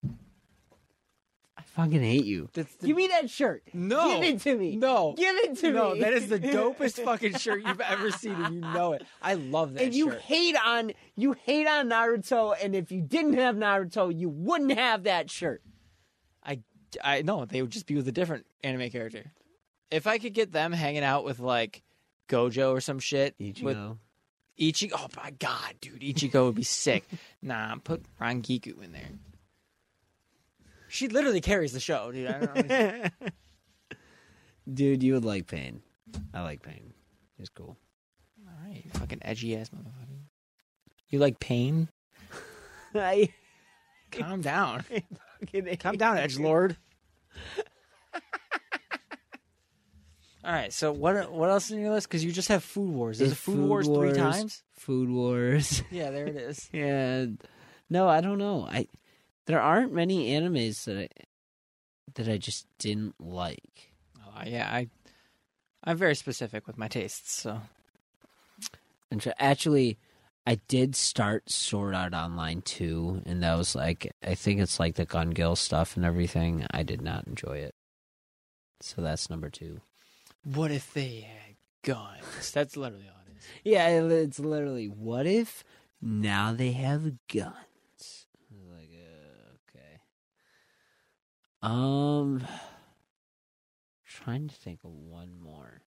I fucking hate you. That's the- Give me that shirt. No. Give it to me. No. Give it to no, me. No, that is the dopest fucking shirt you've ever seen, and you know it. I love that and you shirt. hate on you hate on Naruto, and if you didn't have Naruto, you wouldn't have that shirt. I I know they would just be with a different anime character. If I could get them hanging out with like Gojo or some shit with Ichigo, oh my god, dude, Ichigo would be sick. Nah, put Rangiku in there. She literally carries the show, dude. I don't know. Dude, you would like pain. I like pain. It's cool. All right, you fucking edgy ass motherfucker. You like pain? I Calm down. fucking Calm down, Edge Lord. All right, so what what else is in your list? Because you just have Food Wars. Is It's Food, Wars, three times? Food Wars. Yeah, there it is. and no, I don't know. I there aren't many animes that I that I just didn't like. Oh, yeah, I I'm very specific with my tastes. So And tr- actually, I did start Sword Art Online too, and that was like I think it's like the Gun Gale stuff and everything. I did not enjoy it. So that's number two. What if they had guns? That's literally all it is. Yeah, it's literally what if now they have guns? Like, uh, okay. Um, trying to think of one more.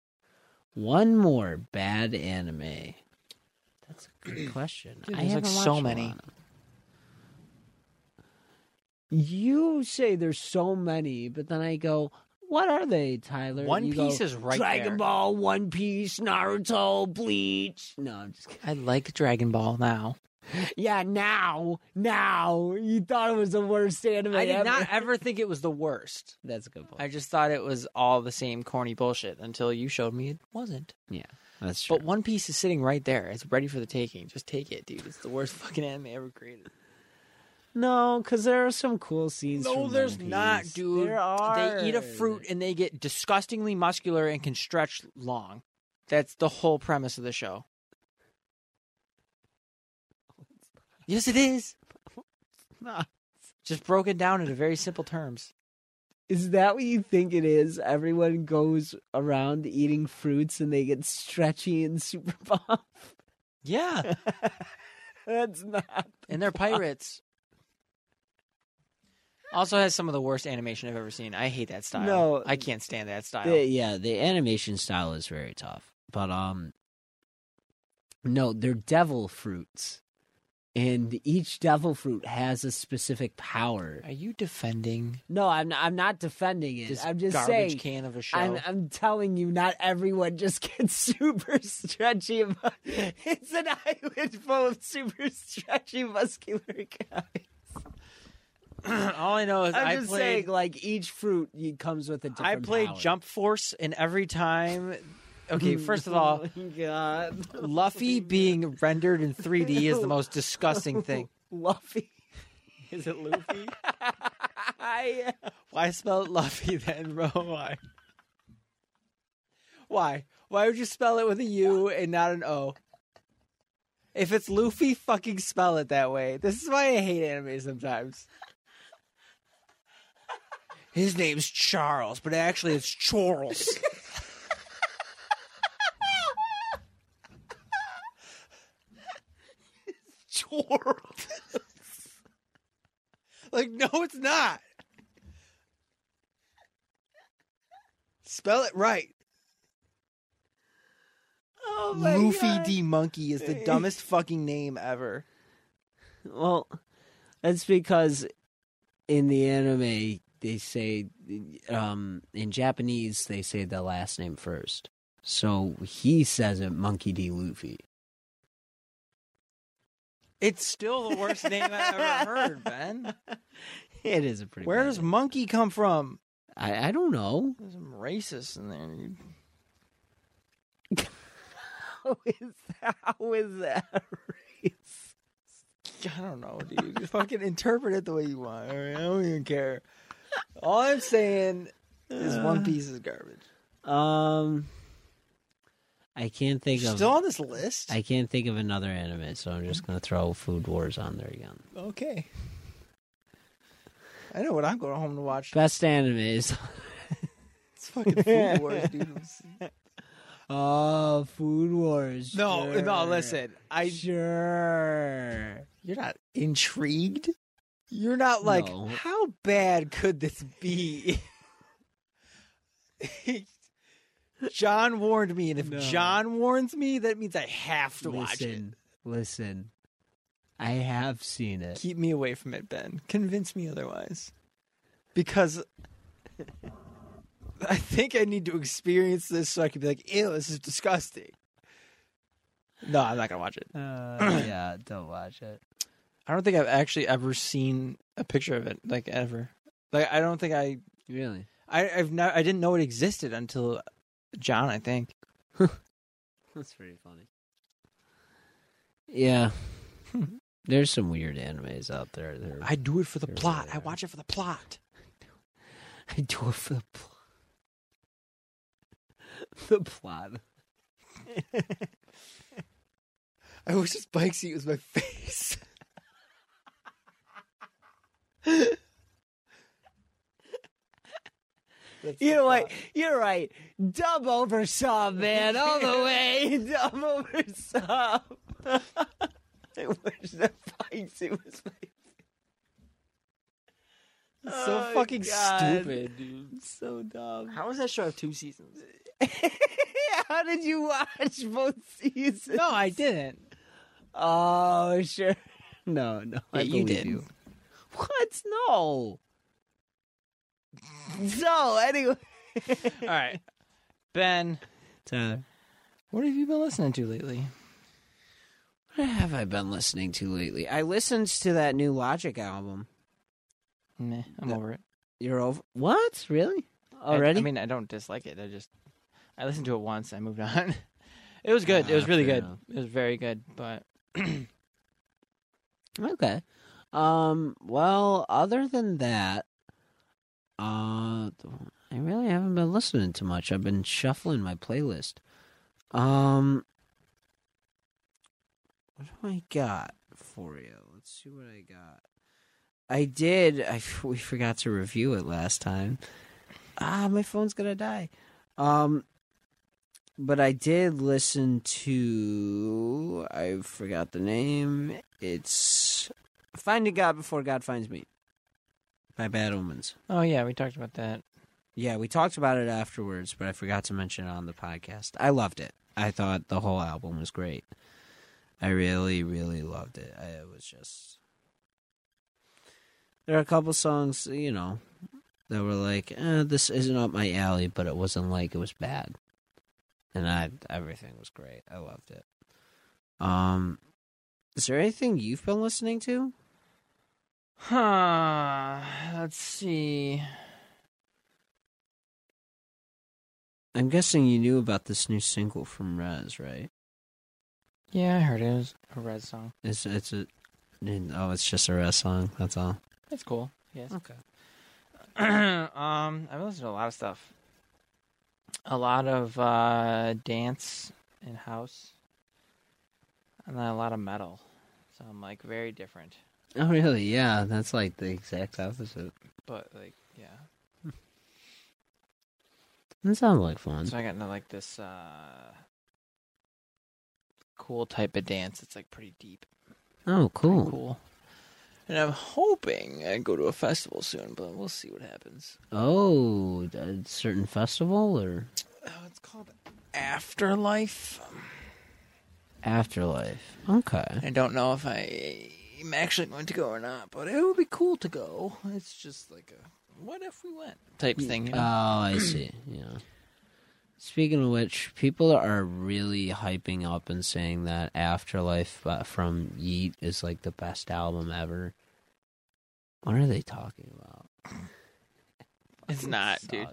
One more bad anime. That's a good question. Dude, I there's, like, so many. You say there's so many, but then I go, "What are they, Tyler?" One And you go, Piece is right Dragon there. Ball, One Piece, Naruto, Bleach. No, I'm just kidding. I like Dragon Ball now. Yeah, now, now you thought it was the worst anime. I did ever. not ever think it was the worst. That's a good point. I just thought it was all the same corny bullshit until you showed me it wasn't. Yeah, that's true. But One Piece is sitting right there. It's ready for the taking. Just take it, dude. It's the worst fucking anime ever created. No, because there are some cool scenes. No, there's not, dude. There are. They eat a fruit and they get disgustingly muscular and can stretch long. That's the whole premise of the show. Yes, it is. Nah. Just broken down into very simple terms. Is that what you think it is? Everyone goes around eating fruits and they get stretchy and super buff. Yeah, That's not. and they're pirates. Also has some of the worst animation I've ever seen. I hate that style. No. I can't stand that style. The, yeah, the animation style is very tough, but um, no, they're devil fruits, and each devil fruit has a specific power. Are you defending No, I'm not, I'm not defending it. this I'm just garbage saying. can of a show? I'm, I'm telling you, not everyone just gets super stretchy. It's an island full of super stretchy, muscular guys. All I know is I'm I just played. saying, like each fruit y- comes with a different. I played power. Jump Force, and every time. Okay, first of all, oh God, Luffy being rendered in 3D is the most disgusting thing. Luffy. Is it Luffy? I, Why spell it Luffy then, bro? Why? Why? Why would you spell it with a U and not an O? If it's Luffy, fucking spell it that way. This is why I hate anime sometimes. His name's Charles, but actually it's Charles. Charles. like, no, it's not. Spell it right. Oh my Luffy God. D Monkey is the dumbest fucking name ever. Well, that's because in the anime they say um in Japanese they say the last name first. So he says it Monkey D. Luffy. It's still the worst name I've ever heard, Ben. It is a pretty Where does name. monkey come from? I, I don't know. There's some racist in there. How is that, how is that race? I don't know, dude. Just fucking interpret it the way you want. all right? I don't even care. All I'm saying is One Piece is garbage. Um I can't think of Still on this list? I can't think of another anime, so I'm just gonna throw Food Wars on there again. Okay. I know what I'm going home to watch. Best anime is. It's fucking Food Wars, dude. Oh, Food Wars. No, no, listen. I sure. You're not intrigued. You're not like, No. how bad could this be? John warned me, and if No. John warns me, that means I have to watch it. Listen, listen. I have seen it. Keep me away from it, Ben. Convince me otherwise. Because I think I need to experience this so I can be like, ew, this is disgusting. No, I'm not gonna watch it. Uh, yeah, don't watch it. I don't think I've actually ever seen a picture of it, like ever. Like I don't think I Really? I I've not I didn't know it existed until John, I think. That's pretty funny. Yeah. There's some weird animes out there. They're, I do it for the plot. I watch it for the plot. I do it for the plot. the plot. I wish this bike seat was my face. You're right. plot. You're right. Dub over sub, man, all the way. Dub over sub. I wish the bike suit was my. so Oh, fucking God. stupid, dude. So dumb. How does that show have two seasons? How did you watch both seasons? No, I didn't. Oh, sure. No, no. I Yeah, you believe did. You. What? No. So, anyway. All right, Ben, Tyler. what have you been listening to lately? What have I been listening to lately? I listened to that new Logic album. Nah, I'm The- over it. You're over. What? Really? I- Already? I, mean, I don't dislike it. I just I listened to it once. I moved on. it was good. it Ah, was really fair good. enough. It was very good. But Okay. Um. Well, other than that, uh, I really haven't been listening to much. I've been shuffling my playlist. Um. What do I got for you? Let's see what I got. I did. I we forgot to review it last time. Ah, my phone's gonna die. Um. But I did listen to. I forgot the name. It's Finding God Before God Finds Me by Bad Omens. oh yeah, we talked about that. Yeah, we talked about it afterwards, but I forgot to mention it on the podcast. I loved it. I thought the whole album was great. I really, really loved it. I, it was just. There are a couple songs, you know, that were like, eh, this isn't up my alley, but it wasn't like it was bad. And I, everything was great. I loved it. Um, is there anything you've been listening to? Huh. Let's see. I'm guessing you knew about this new single from Rez, right? Yeah, I heard it. It was a red song. It's it's a oh, it's just a Rez song. That's all. It's cool. Yes. Okay. um, I've listened to a lot of stuff. A lot of uh, dance and house, and then a lot of metal. So I'm like very different, Oh, really? Yeah, that's like the exact opposite. but like yeah. That sounds like fun. So I got into like this uh, cool type of dance. It's like pretty deep. Oh, Pretty cool. cool. And I'm hoping I go to a festival soon, but we'll see what happens. Oh, a certain festival or Oh, it's called Afterlife. afterlife? Okay. I don't know if I am actually going to go or not, but it would be cool to go. It's just like a what if we went type thing. You Oh. I see. Yeah. Speaking of which, people are really hyping up and saying that Afterlife uh, from Yeat is like the best album ever. What are they talking about? it's not, dude.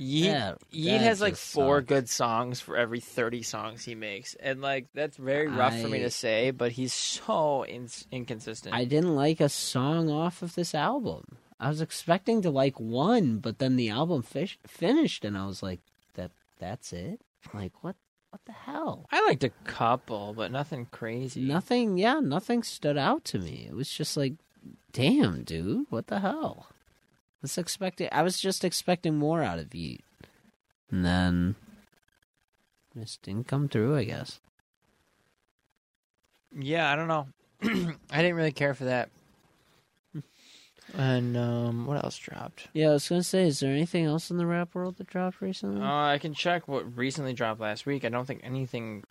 Yeat, That- Yeat has like four sucks. good songs for every 30 songs he makes. And like that's very rough for me to say, but he's so in- inconsistent. I didn't like a song off of this album. I was expecting to like one, but then the album fish- finished, and I was like, "That that's it? Like what? What the hell?" I liked a couple, but nothing crazy. Nothing. Yeah, nothing stood out to me. It was just like, "Damn, dude, what the hell?" I was expecting. I was just expecting more out of Yeat, and then just didn't come through. I guess. Yeah, I don't know. I didn't really care for that. And um, what else dropped? Yeah, I was gonna say, is there anything else in the rap world that dropped recently? Uh, I can check what recently dropped last week. I don't think anything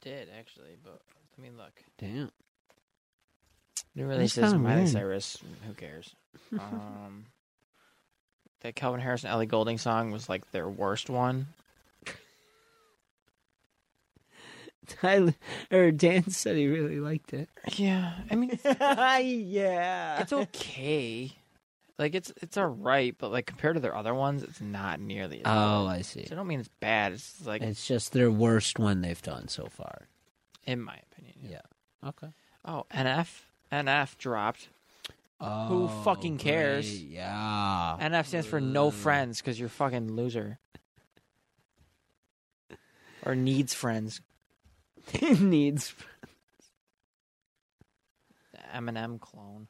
did actually, but let me look. Damn. New releases Miley. Cyrus. Who cares? um, that Calvin Harris and Ellie Goulding song was like their worst one. Tyler or Dan said he really liked it. Yeah, I mean yeah. it's okay. Like it's it's alright, but like compared to their other ones, it's not nearly. As Oh, good. I see. So I don't mean it's bad. It's like It's just their worst one they've done so far. in my opinion. Yeah. Okay. Oh, NF NF dropped. Oh, fucking cares? great. Yeah. NF stands for no friends because you're a fucking loser. Or needs friends. needs. Eminem clone.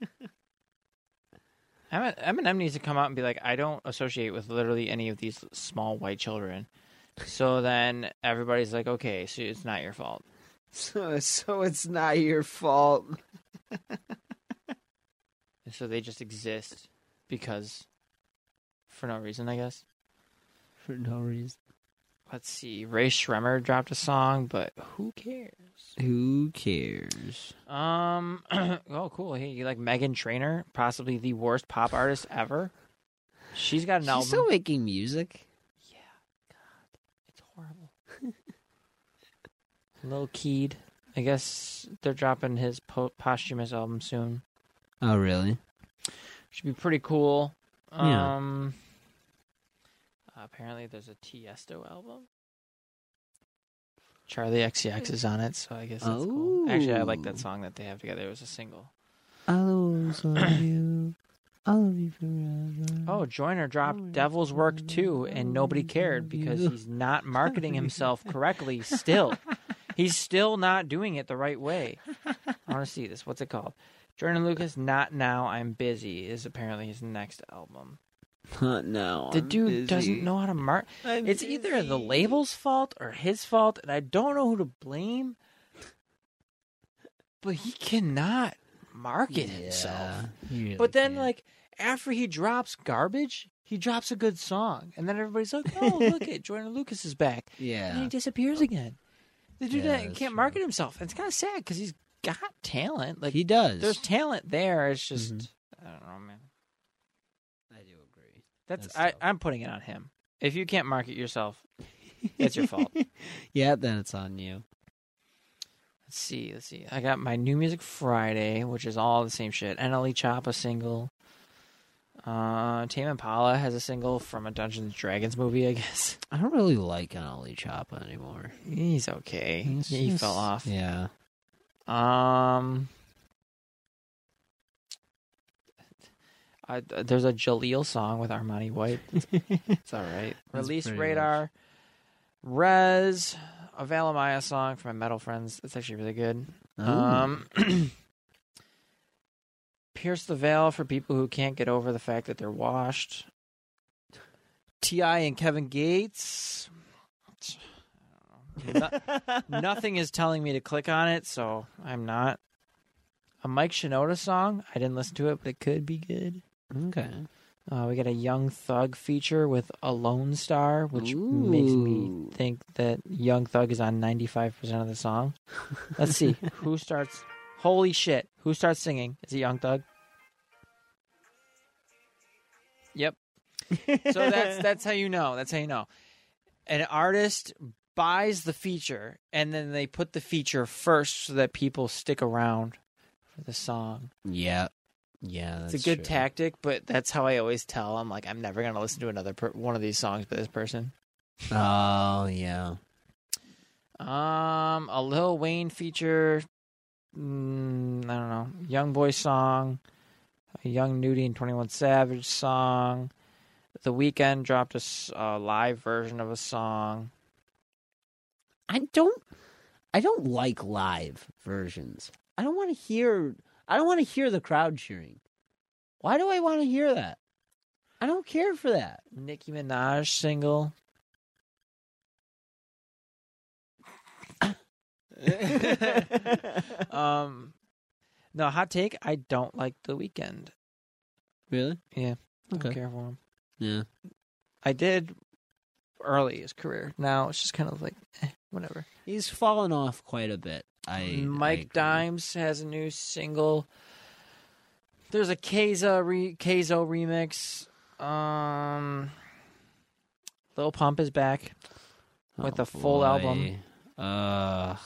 Emin- Eminem needs to come out and be like, I don't associate with literally any of these small white children. So then everybody's like, okay, so it's not your fault. So, so it's not your fault. It's so they just exist because for no reason, I guess. For no reason. Let's see. Rae Sremmurd dropped a song, but who cares? Who cares? Um. oh, cool. Hey, you like Meghan Trainor? Possibly the worst pop artist ever. She's got an She's album. still making music. Yeah. God, it's horrible. Lil Keed. I guess they're dropping his po- posthumous album soon. Oh, really? Should be pretty cool. Yeah. Um. apparently, there's a Tiesto album. Charli XCX is on it, so I guess that's cool. Actually, I like that Oh. song that they have together. It was a single. I'll always love you. I'll love you forever. Oh, Joyner dropped Oh, Devil's Work too, and nobody cared because he's not marketing himself correctly still. He's still not doing it the right way. I want to see this. What's it called? Joyner Lucas, Not Now, I'm Busy is apparently his next album. no. The I'm dude busy. doesn't know how to mark. I'm It's either the label's fault or his fault, and I don't know who to blame. But he cannot market himself. Yeah, he really But then, can't. like after he drops garbage, he drops a good song, and then everybody's like, "Oh, look it, Joyner Lucas is back," Yeah, and he disappears again. The dude Yeah, that can't true. market himself. It's kind of sad because he's got talent. Like he does. there's talent there. It's just Mhm. I don't know, man. I do agree. That's, That's I, tough. I'm putting it on him. If you can't market yourself, it's your fault. yeah, then it's on you. Let's see. Let's see. I got my new music Friday, which is all the same shit. NLE Choppa single. Uh, Tame Impala has a single from a Dungeons and Dragons movie, I guess. I don't really like NLE Choppa anymore. He's okay. He's he just- fell off. Yeah. Um, I, there's a Jaleel song with Armani White. It's all right. Release Radar, Rez, a Valamaya song from my metal friends. That's actually really good. Um, Pierce the Veil for people who can't get over the fact that they're washed. Ti and Kevin Gates. I don't know. No- nothing is telling me to click on it, so I'm not. A Mike Shinoda song. I didn't listen to it, but it could be good. okay. Uh, we got a Young Thug feature with a Lone Star, which makes me think that Young Thug is on 95% of the song. Let's see. who starts? Holy shit. Who starts singing? Is it Young Thug? Yep. So that's that's how you know. That's how you know. An artist buys the feature and then they put the feature first so that people stick around for the song. Yeah. Yeah. It's a good true. tactic, but that's how I always tell. I'm like, I'm never gonna listen to another per- one of these songs by this person. Oh yeah. Um, a Lil Wayne feature. Mm, I don't know. Young Boy song. A Young Nudy and Twenty One Savage song. The Weeknd dropped a a live version of a song. I don't. I don't like live versions. I don't want to hear. I don't want to hear the crowd cheering. Why do I want to hear that? I don't care for that. Nicki Minaj single. um, no hot take. I don't like the Weeknd. Really? Yeah, don't care for him. Yeah. I did early in his career. Now it's just kind of like eh, whatever. He's fallen off quite a bit. I Mike I. Dimes has a new single. There's a Keza re- Kazo remix. Um, Lil Pump is back. with Oh, a full album. boy. Uh,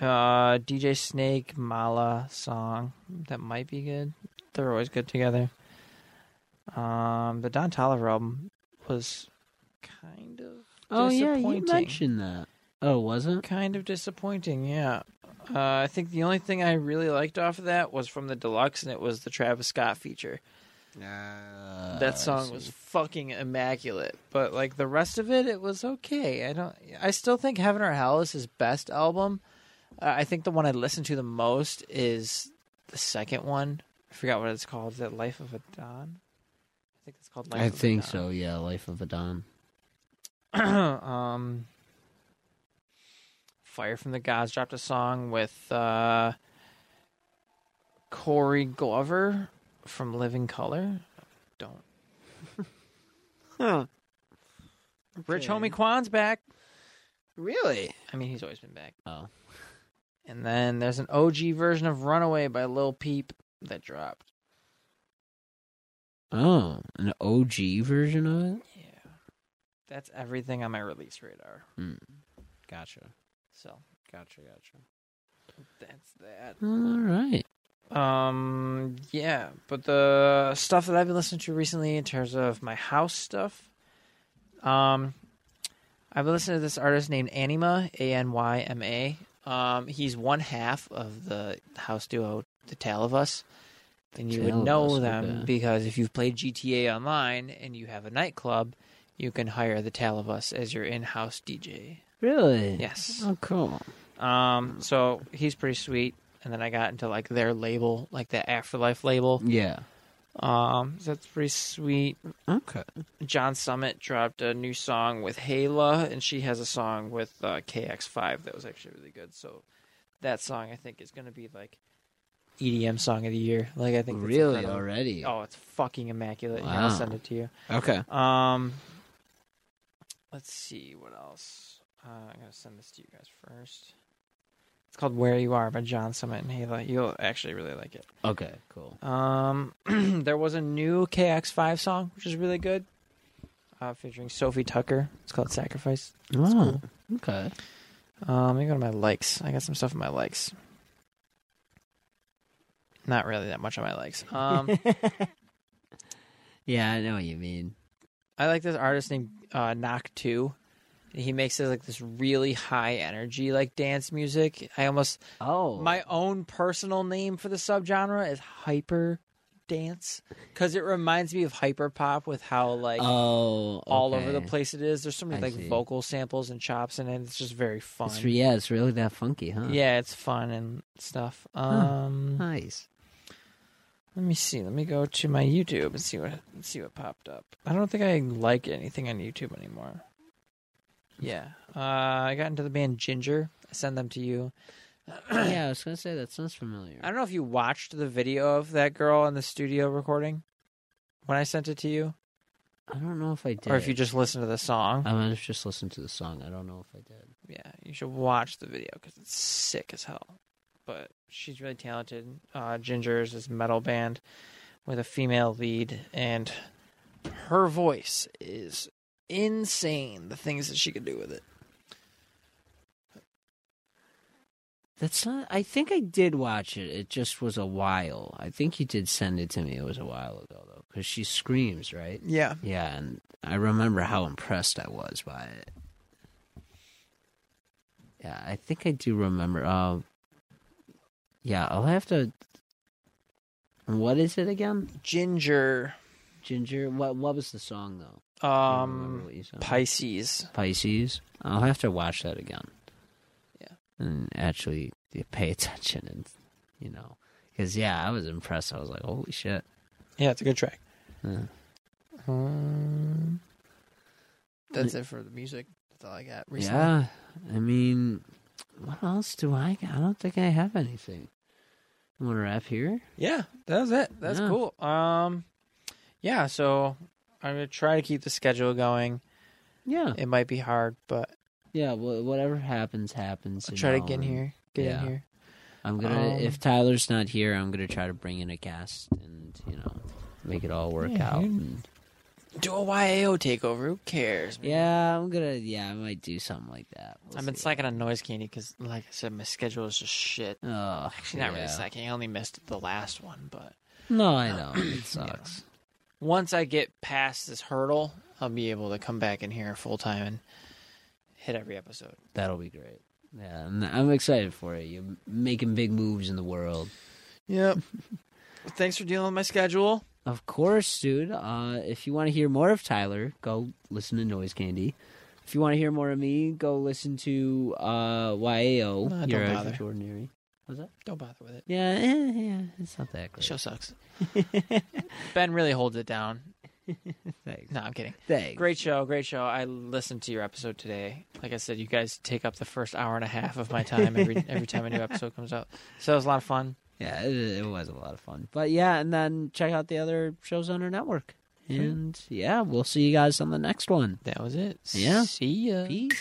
Uh, DJ Snake Malaa song that might be good. They're always good together. Um, the Don Toliver album was kind of oh yeah, you Disappointing. mentioned that. Oh, was it? kind of disappointing. Yeah, uh, I think the only thing I really liked off of that was from the deluxe, and it was the Travis Scott feature. Uh, that song was fucking immaculate, but like the rest of it, it was okay. I don't. I still think Heaven or Hell is his best album. Uh, I think the one I listen to the most is the second one. I forgot what it's called. Is it Life of a Don? I think it's called Life I of a Don. I think so. Yeah, Life of a Don. um, Fire from the Gods dropped a song with uh, Corey Glover from Living Colour. Don't. Huh. Rich Okay. Homie Quan's back. Really? I mean, he's always been back. Oh. And then there's an OG version of Runaway by Lil Peep that dropped. Oh, an OG version of it? Yeah. That's everything on my release radar. Hmm. Gotcha. So Gotcha, gotcha. that's that. All right. Um, yeah, but the stuff that I've been listening to recently in terms of my house stuff, um, I've been listening to this artist named Anyma, A N Y M A. Um, he's one half of the house duo, The Tale of Us. And you Tale would know Us, them okay. because if you've played GTA Online and you have a nightclub, you can hire The Tale of Us as your in house DJ. Really? Yes. Oh, cool. Um, so he's pretty sweet. And then I got into like their label, like the Afterlife label. Yeah. Um, so that's pretty sweet. Okay. John Summit dropped a new song with Hayla, and she has a song with uh, KX5 that was actually really good. So that song I think is going to be like EDM song of the year. Like I think Really? incredible. Already? Oh, it's fucking immaculate. Wow. I'll send it to you. Okay. Um, let's see what else. Uh, I'm gonna send this to you guys first. It's called "Where You Are" by John Summit and Hayla. You'll actually really like it. Okay, cool. Um, there was a new KX5 song, which is really good, uh, featuring Sofi Tukker. It's called "Sacrifice." Oh, okay. Um, let me go to my likes. I got some stuff in my likes. Not really that much on my likes. Um, Yeah, I know what you mean. I like this artist named uh, Knock2. He makes this like this really high energy like dance music. I almost Oh, my own personal name for the subgenre is hyper dance because it reminds me of hyper pop with how like oh, all over the place it is. There's so many I like see. vocal samples and chops in it. It's just very fun. It's, yeah, it's really that funky, huh? Yeah, it's fun and stuff. Um, Nice. let me see. Let me go to my YouTube and see what see what popped up. I don't think I like anything on YouTube anymore. Yeah, uh, I got into the band Jinjer. I send them to you. yeah, I was gonna say that sounds familiar. I don't know if you watched the video of that girl in the studio recording when I sent it to you, I don't know if I did. or if you just listened to the song. I might have just listened to the song. I don't know if I did. Yeah, you should watch the video because it's sick as hell. But she's really talented. Uh, Jinjer is this metal band with a female lead, and her voice is insane. The things that she could do with it. That's not. I think I did watch it. It just was a while. I think you did send it to me. It was a while ago though, because she screams, right? Yeah, Yeah, and I remember how impressed I was by it. Yeah, I think I do remember. Uh, yeah, I'll have to. What is it again? Jinjer, Jinjer. What? What was the song though? I don't remember um, what you said. Pisces. Pisces. I'll have to watch that again. Yeah. And actually pay attention and you know, because yeah, I was impressed. I was like, holy shit. Yeah, it's a good track. Yeah. Um, that's it for the music. That's all I got recently. Yeah, I mean, what else do I? got? I don't think I have anything. You want to wrap here? Yeah, that was it. That's Yeah. cool. Um, yeah. So I'm gonna try to keep the schedule going. Yeah, It might be hard, but yeah. Well, whatever happens, happens. I'll try to know, get in here. Get yeah. in here. I'm gonna. Um, if Tyler's not here, I'm gonna try to bring in a guest and you know make it all work Yeah, out. And, Do a YAO takeover. Who cares? man? yeah, I'm gonna. Yeah, I might do something like that. We'll I've been see. slacking on noise candy because, like I said, my schedule is just shit. Oh, Actually, not really yeah. slacking. I only missed the last one, but No, I know it sucks. Once I get past this hurdle, I'll be able to come back in here full time and hit every episode. That'll be great. Yeah, I'm, I'm excited for it. You're making big moves in the world. Yep. Thanks for dealing with my schedule. Of course, dude. Uh, if you want to hear more of Tyler, go listen to Noise Candy. If you want to hear more of me, go listen to uh, YAO. Don't bother. Average What's that? Don't bother with it. Yeah, eh, yeah, it's not that The great. show sucks. ben really holds it down. Thanks. No, I'm kidding. Thanks. Great show, great show. I listened to your episode today. Like I said, you guys take up the first hour and a half of my time every every time a new episode comes out. So it was a lot of fun. Yeah, it, it was a lot of fun. But yeah, and then check out the other shows on our network. And yeah, we'll see you guys on the next one. That was it. Yeah. See ya. Peace.